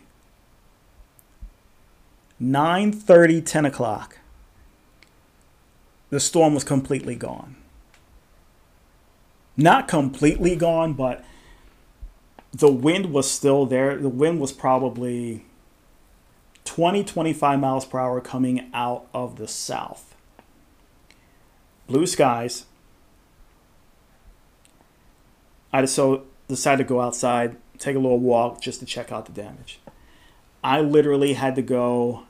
9.30, 10 o'clock, the storm was completely gone. Not completely gone, but the wind was still there. The wind was probably 20, 25 miles per hour coming out of the south. Blue skies. I so decided to go outside, take a little walk just to check out the damage. I literally had to go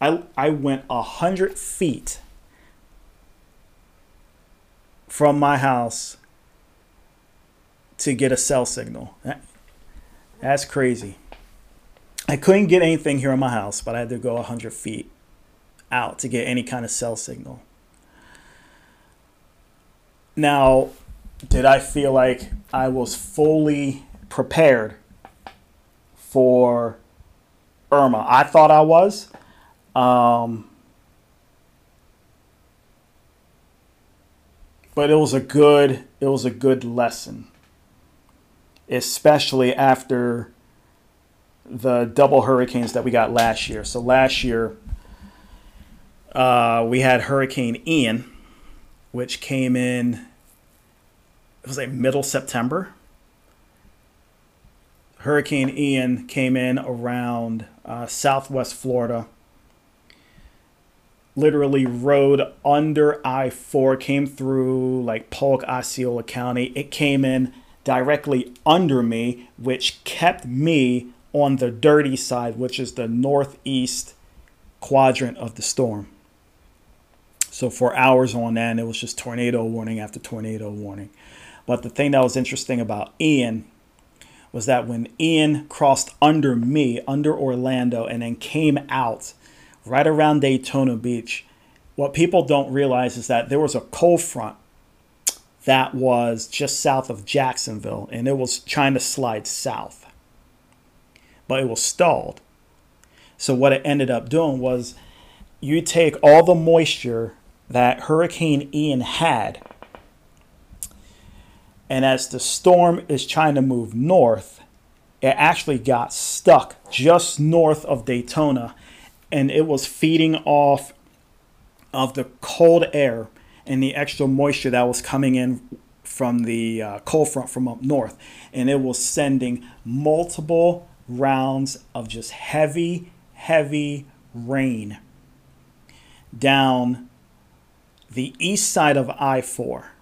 I, I went a hundred feet from my house to get a cell signal. that's crazy. I couldn't get anything here in my house, but I had to go 100 feet out to get any kind of cell signal. Now, did I feel like I was fully prepared for Irma? I thought I was. Um, but it was a good it was a good lesson, especially after the double hurricanes that we got last year. So last year uh, we had Hurricane Ian, which came in. It was like middle September. Hurricane Ian came in around uh, southwest Florida literally rode under I 4, came through like Polk, Osceola County. It came in directly under me, which kept me on the dirty side, which is the northeast quadrant of the storm. So for hours on end, it was just tornado warning after tornado warning. But the thing that was interesting about Ian was that when Ian crossed under me, under Orlando, and then came out right around Daytona Beach, what people don't realize is that there was a cold front that was just south of Jacksonville and it was trying to slide south. But it was stalled. So, what it ended up doing was you take all the moisture that Hurricane Ian had, and as the storm is trying to move north, it actually got stuck just north of Daytona and it was feeding off of the cold air and the extra moisture that was coming in from the uh, cold front from up north. And it was sending multiple rounds of just heavy, heavy rain down the east side of I 4.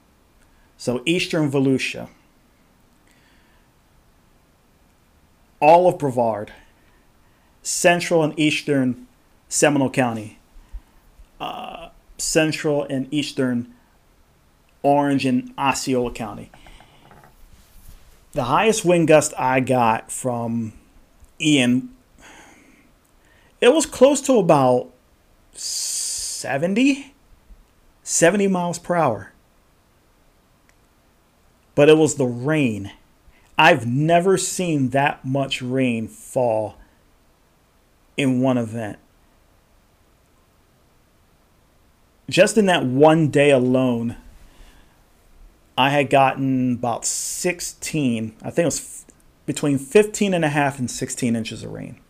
So, eastern Volusia, all of Brevard, central and eastern Seminole County, uh, central and eastern Orange and Osceola County. The highest wind gust I got from Ian, it was close to about 70, 70 miles per hour. But it was the rain. I've never seen that much rain fall in one event. Just in that one day alone, I had gotten about 16, I think it was between 15 and a half and 16 inches of rain.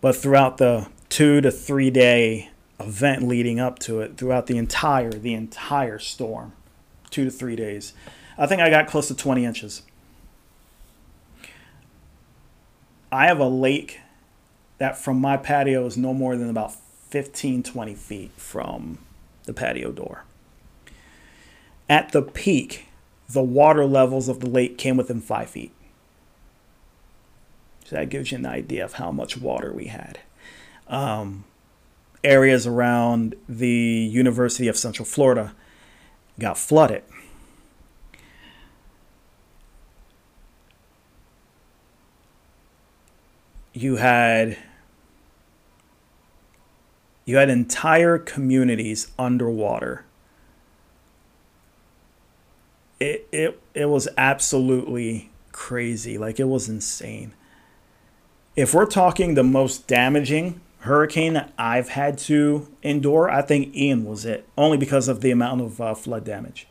But throughout the two to three day event leading up to it, throughout the entire, the entire storm, two to three days, I think I got close to 20 inches. I have a lake that from my patio is no more than about 15, 20 feet from the patio door. At the peak, the water levels of the lake came within five feet. So that gives you an idea of how much water we had. Um, areas around the University of Central Florida got flooded. You had you had entire communities underwater. It, it, it was absolutely crazy. Like, it was insane. If we're talking the most damaging hurricane that I've had to endure, I think Ian was it, only because of the amount of uh, flood damage.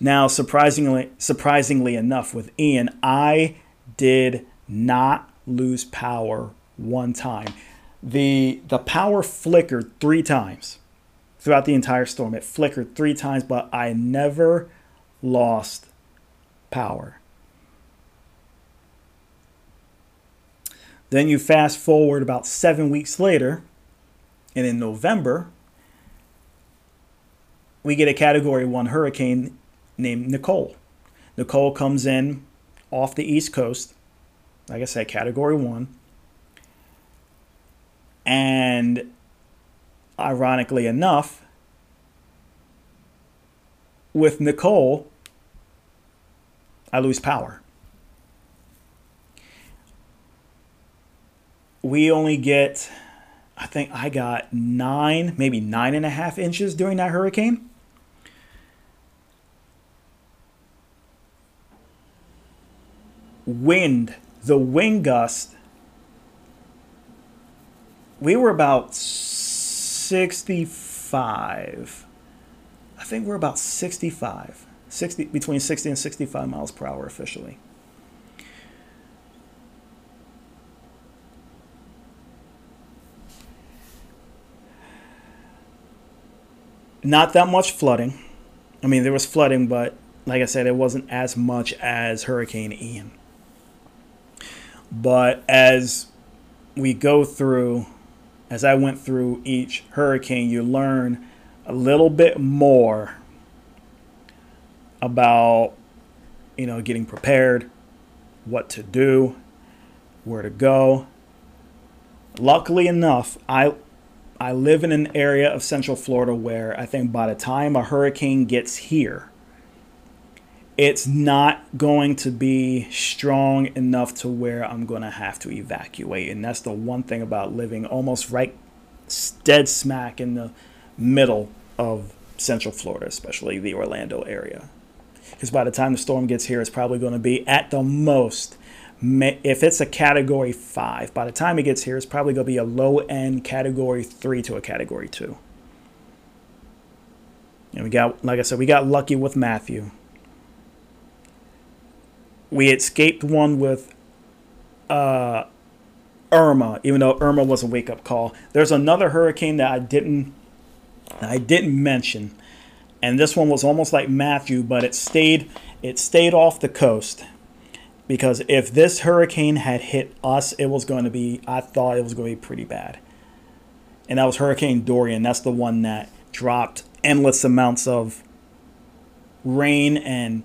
Now, surprisingly, surprisingly enough, with Ian, I did not lose power one time the the power flickered three times throughout the entire storm. It flickered three times, but I never lost power. Then you fast forward about seven weeks later, and in November, we get a category one hurricane named Nicole. Nicole comes in off the East Coast, like I said, category one. And ironically enough, with Nicole, I lose power. We only get, I think I got nine, maybe nine and a half inches during that hurricane. Wind, the wind gust we were about 65. I think we're about 65. 60 between 60 and 65 miles per hour officially. Not that much flooding. I mean, there was flooding, but like I said, it wasn't as much as Hurricane Ian. But as we go through as I went through each hurricane, you learn a little bit more about, you know, getting prepared, what to do, where to go. Luckily enough, I I live in an area of Central Florida where I think by the time a hurricane gets here, it's not going to be strong enough to where I'm going to have to evacuate. And that's the one thing about living almost right dead smack in the middle of Central Florida, especially the Orlando area. Because by the time the storm gets here, it's probably going to be at the most, if it's a category five, by the time it gets here, it's probably going to be a low end category three to a category two. And we got, like I said, we got lucky with Matthew. We escaped one with uh, Irma, even though Irma was a wake up call. There's another hurricane that I didn't I didn't mention, and this one was almost like Matthew, but it stayed it stayed off the coast because if this hurricane had hit us, it was going to be I thought it was going to be pretty bad. And that was Hurricane Dorian. That's the one that dropped endless amounts of rain and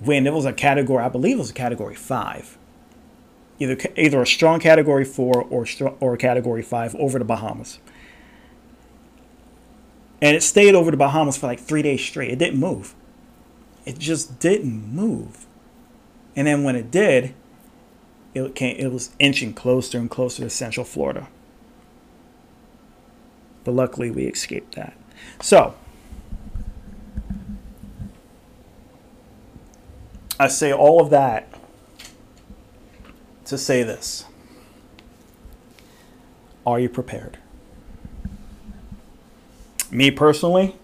when it was a category, I believe it was a category five, either either a strong category four or or a category five over the Bahamas. And it stayed over the Bahamas for like three days straight. It didn't move. It just didn't move. And then when it did, it came. It was inching closer and closer to Central Florida. But luckily, we escaped that. So I say all of that to say this Are you prepared? Me personally,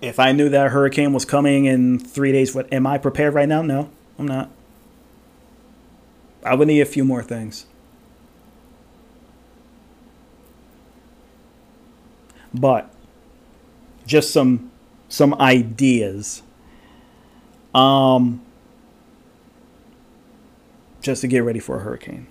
if I knew that hurricane was coming in three days, what am I prepared right now? No, I'm not. I would need a few more things. But just some some ideas um, just to get ready for a hurricane.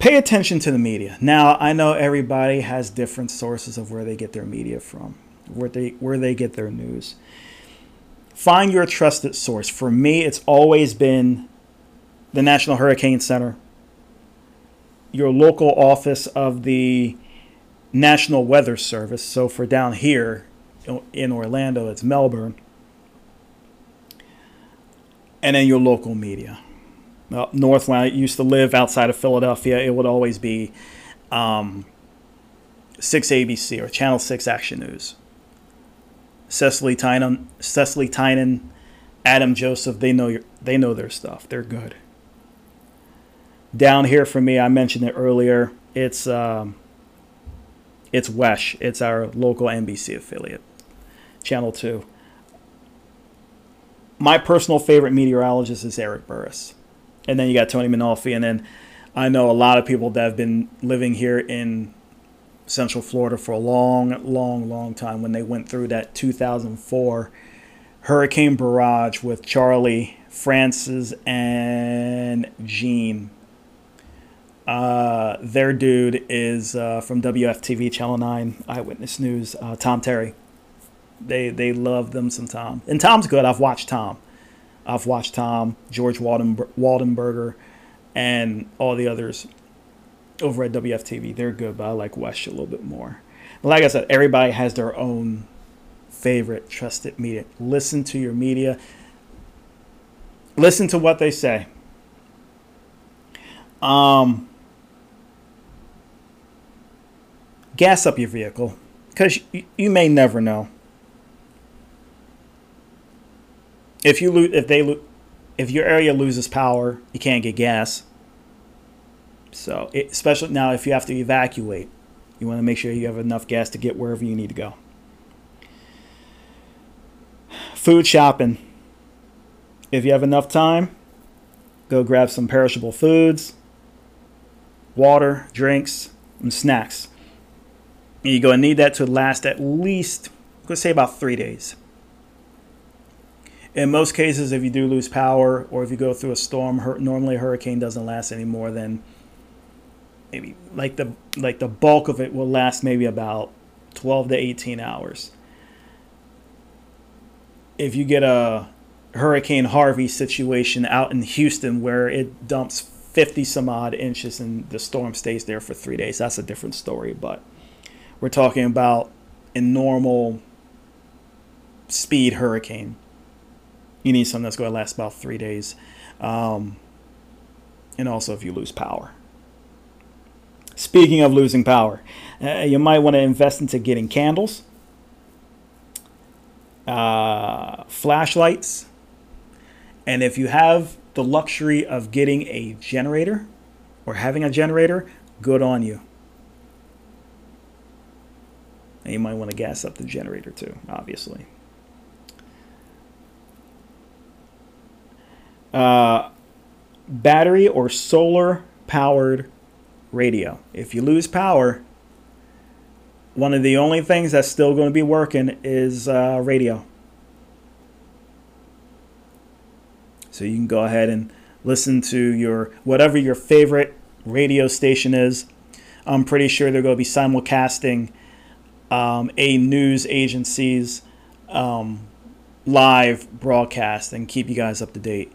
Pay attention to the media. Now, I know everybody has different sources of where they get their media from, where they where they get their news. Find your trusted source. For me, it's always been the National Hurricane Center, your local office of the National Weather Service. So for down here in Orlando, it's Melbourne and then your local media. Well, North, when I used to live outside of Philadelphia, it would always be um, 6 ABC or Channel 6 Action News. Cecily Tynan, Cecily Tynan, Adam Joseph, they know your, they know their stuff. They're good. Down here for me, I mentioned it earlier. It's um, it's WESH. It's our local NBC affiliate, Channel Two my personal favorite meteorologist is Eric Burris. And then you got Tony Mainolfi. And then I know a lot of people that have been living here in Central Florida for a long, long, long time when they went through that 2004 hurricane barrage with Charley, Frances, and Jeanne. Uh, their dude is uh, from WFTV Channel 9 Eyewitness News, uh, Tom Terry. They they love them some Tom, and Tom's good. I've watched Tom. I've watched Tom, George Walden, Waldenberger, and all the others over at WFTV. They're good, but I like WESH a little bit more. But Like I said, everybody has their own favorite trusted media. Listen to your media. Listen to what they say. Um, gas up your vehicle because you, you may never know. If you lose, if they lo- if your area loses power, you can't get gas. So, it, especially now, if you have to evacuate, you want to make sure you have enough gas to get wherever you need to go. Food shopping. If you have enough time, go grab some perishable foods, water, drinks, and snacks. And you're going to need that to last at least, let's say, about three days in most cases, if you do lose power or if you go through a storm, normally a hurricane doesn't last any more than maybe like the like the bulk of it will last maybe about 12 to 18 hours. If you get a Hurricane Harvey situation out in Houston where it dumps 50 some odd inches and the storm stays there for three days, that's a different story. But we're talking about a normal speed hurricane. You need something that's going to last about three days. Um, and also if you lose power. Speaking of losing power, uh, you might want to invest into getting candles, uh, flashlights, and if you have the luxury of getting a generator or having a generator, good on you. And you might want to gas up the generator too, obviously. Uh, battery or solar powered radio. If you lose power, one of the only things that's still going to be working is uh, radio. So you can go ahead and listen to your whatever your favorite radio station is. I'm pretty sure they're going to be simulcasting um, a news agency's um, live broadcast and keep you guys up to date.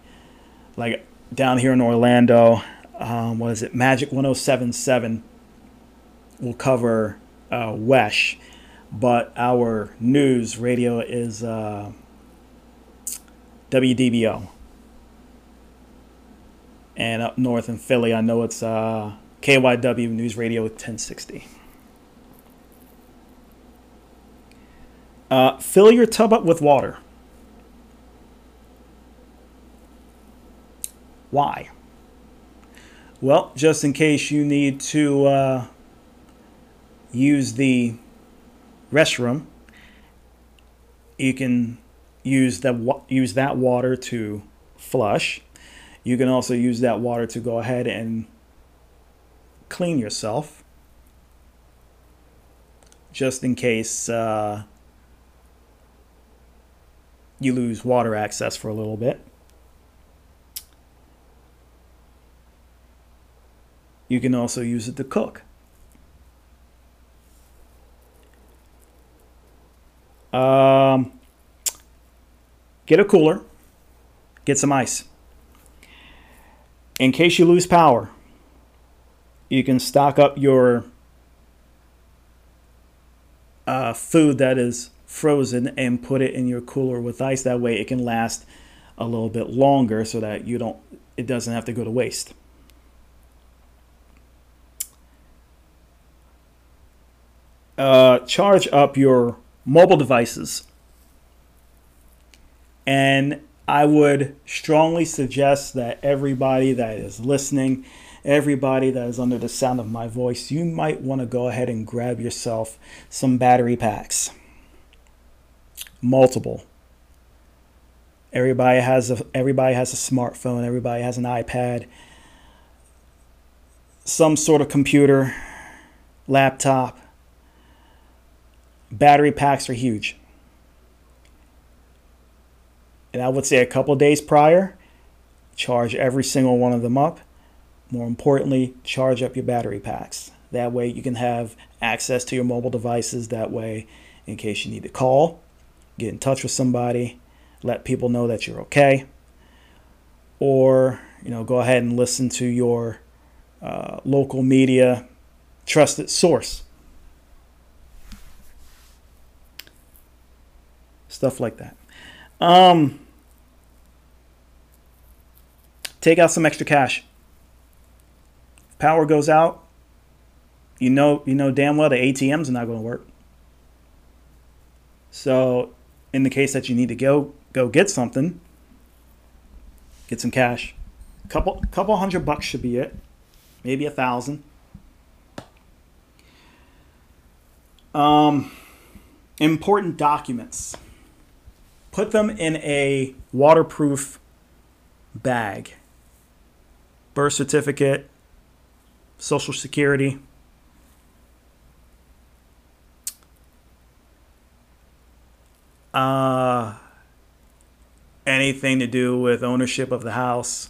Like down here in Orlando, um, what is it? Magic 1077 will cover uh, WESH, but our news radio is uh, WDBO. And up north in Philly, I know it's uh, KYW News Radio 1060. Uh, fill your tub up with water. Why? Well, just in case you need to uh, use the restroom, you can use that use that water to flush. You can also use that water to go ahead and clean yourself, just in case uh, you lose water access for a little bit. You can also use it to cook. Um, get a cooler, get some ice. In case you lose power, you can stock up your uh, food that is frozen and put it in your cooler with ice. That way it can last a little bit longer so that you don't it doesn't have to go to waste. Uh, charge up your mobile devices. And I would strongly suggest that everybody that is listening, everybody that is under the sound of my voice, you might want to go ahead and grab yourself some battery packs. Multiple. Everybody has a everybody has a smartphone, everybody has an iPad, some sort of computer, laptop battery packs are huge. And I would say a couple days prior, charge every single one of them up. More importantly, charge up your battery packs. That way you can have access to your mobile devices. That way, in case you need to call, get in touch with somebody, let people know that you're okay. Or, you know, go ahead and listen to your uh, local media trusted source stuff like that. Um, take out some extra cash. Power goes out, you know you know damn well the ATMs are not going to work. So, in the case that you need to go go get something, get some cash. Couple couple hundred bucks should be it. Maybe a thousand. Um, important documents put them in a waterproof bag. Birth certificate, social security. Uh, anything to do with ownership of the house,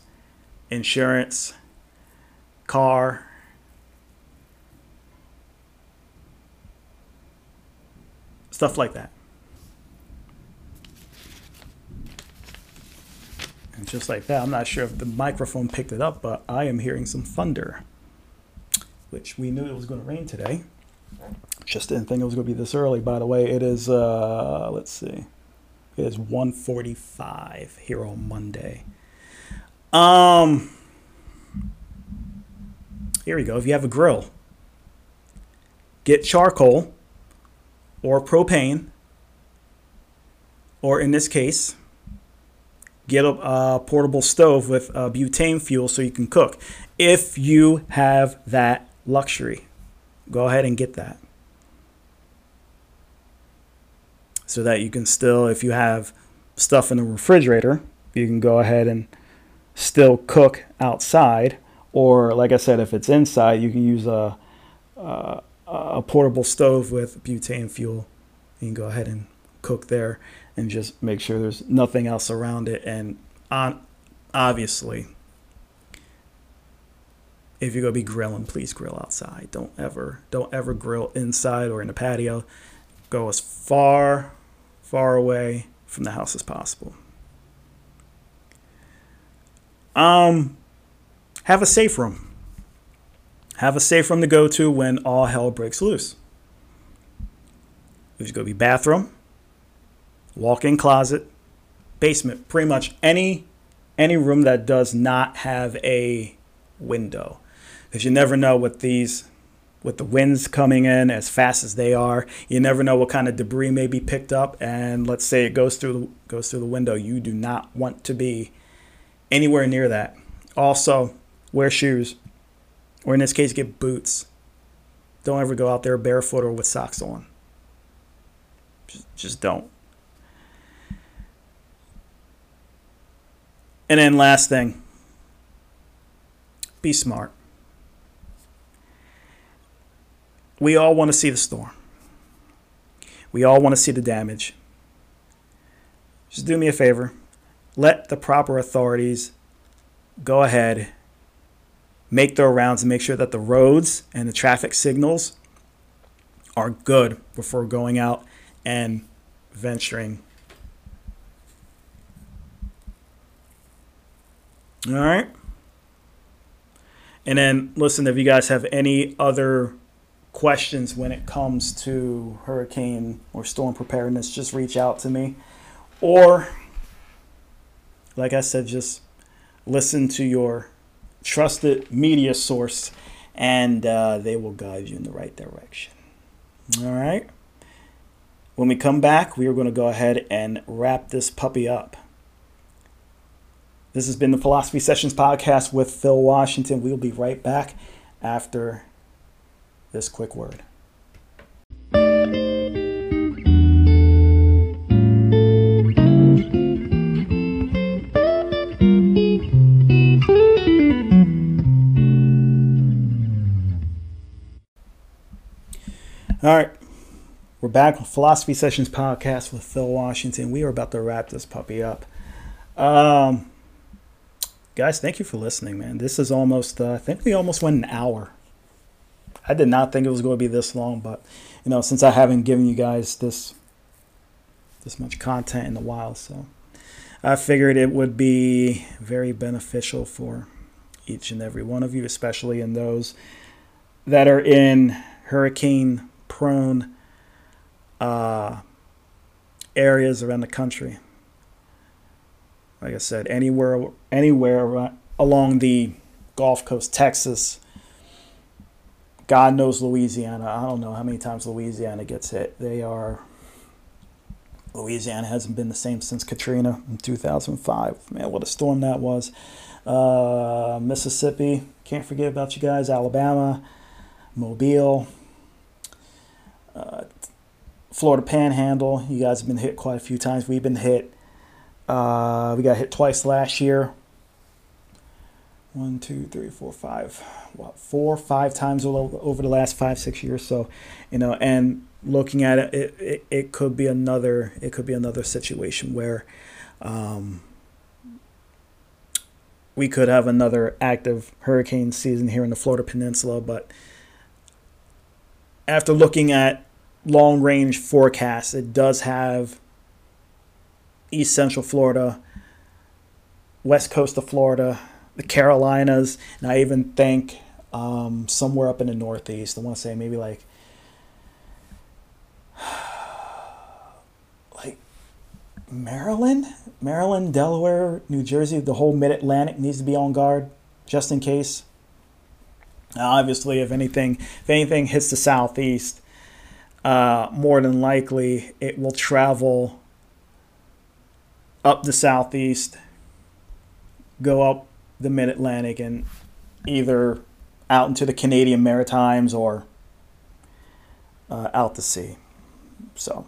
insurance, car. Stuff like that. And just like that, I'm not sure if the microphone picked it up, but I am hearing some thunder, which we knew it was going to rain today. Just didn't think it was going to be this early, by the way. It is, uh, let's see, It is 1:45 here on Monday. Um here we go. If you have a grill, get charcoal or propane, or in this case, get a, portable stove with uh, butane fuel so you can cook. If you have that luxury, go ahead and get that. So that you can still, if you have stuff in the refrigerator, you can go ahead and still cook outside or like I said, if it's inside, you can use a, a, a portable stove with butane fuel. You can go ahead and cook there and just make sure there's nothing else around it. And on, obviously, if you're gonna be grilling, please grill outside. Don't ever, don't ever grill inside or in the patio. Go as far, far away from the house as possible. Um, have a safe room. Have a safe room to go to when all hell breaks loose. There's to be bathroom, walk-in closet, basement, pretty much any any room that does not have a window. Because you never know what these with the winds coming in as fast as they are, you never know what kind of debris may be picked up and let's say it goes through the goes through the window. You do not want to be anywhere near that. Also, wear shoes, or in this case, get boots. Don't ever go out there barefoot or with socks on. Just, just don't. And then, last thing be smart. We all want to see the storm. We all want to see the damage. Just do me a favor. Let the proper authorities go ahead make their rounds and make sure that the roads and the traffic signals are good before going out and venturing. All right. And then, listen, if you guys have any other questions when it comes to hurricane or storm preparedness, just reach out to me. Or, like I said, just listen to your trusted media source, and uh, they will guide you in the right direction. All right. When we come back, we are going to go ahead and wrap this puppy up. This has been the Philosophy Sessions podcast with Phil Washington. We'll be right back after this quick word. All right. We're back with Philosophy Sessions podcast with Phil Washington. We are about to wrap this puppy up. Um, guys, thank you for listening, man. This is almost, uh, I think we almost went an hour. I did not think it was going to be this long, but, you know, since I haven't given you guys this this much content in a while, so I figured it would be very beneficial for each and every one of you, especially in those that are in hurricane prone uh, areas around the country. Like I said, anywhere anywhere along the Gulf Coast, Texas, God knows Louisiana. I don't know how many times Louisiana gets hit. They are Louisiana hasn't been the same since Katrina in 2005. Man, what a storm that was. Uh, Mississippi, can't forget about you guys. Alabama, Mobile, uh, Florida Panhandle, you guys have been hit quite a few times. We've been hit. Uh, we got hit twice last year. One, two, three, four, five. What, four, five times over the last five, six years. So, you know, and looking at it, it, it, it could be another. It could be another situation where. Um, we could have another active hurricane season here in the Florida Peninsula, but after looking at long range forecasts, it does have East Central Florida, West Coast of Florida, the Carolinas, and I even think um, somewhere up in the Northeast. I want to say maybe like like Maryland, Maryland, Delaware, New Jersey, the whole Mid Atlantic needs to be on guard just in case. Now, obviously, if anything, if anything hits the southeast, uh, more than likely it will travel up the southeast, go up the Mid Atlantic, and either out into the Canadian Maritimes or uh, out to sea. So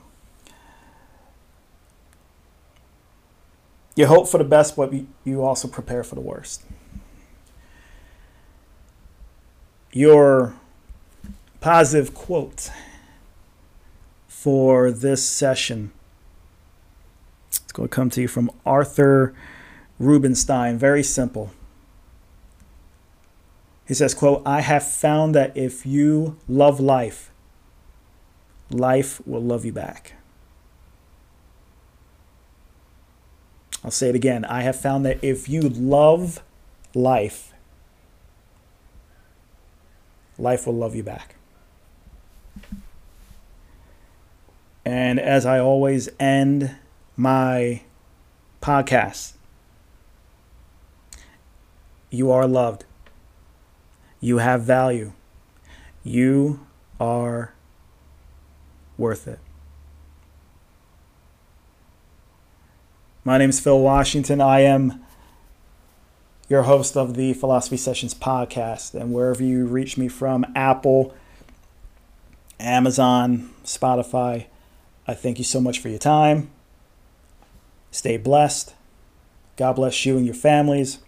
you hope for the best, but you also prepare for the worst. Your positive quote for this session. It's going to come to you from Arthur Rubinstein. Very simple. He says, quote, I have found that if you love life, life will love you back. I'll say it again. I have found that if you love life, life will love you back. And as I always end my podcast, you are loved. You have value. You are worth it. My name is Phil Washington. I am your host of the Philosophy Sessions podcast. And wherever you reach me from, Apple, Amazon, Spotify, I thank you so much for your time. Stay blessed. God bless you and your families.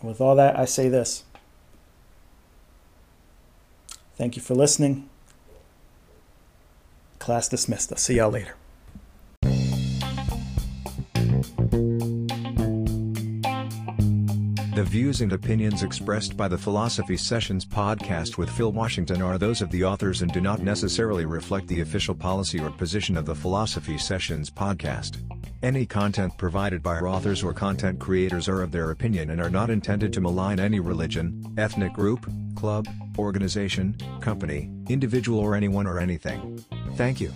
And with all that, I say this. Thank you for listening. Class dismissed. I'll see y'all later. The views and opinions expressed by the Philosophy Sessions podcast with Phil Washington are those of the authors and do not necessarily reflect the official policy or position of the Philosophy Sessions podcast. Any content provided by our authors or content creators are of their opinion and are not intended to malign any religion, ethnic group, club, organization, company, individual or anyone or anything. Thank you.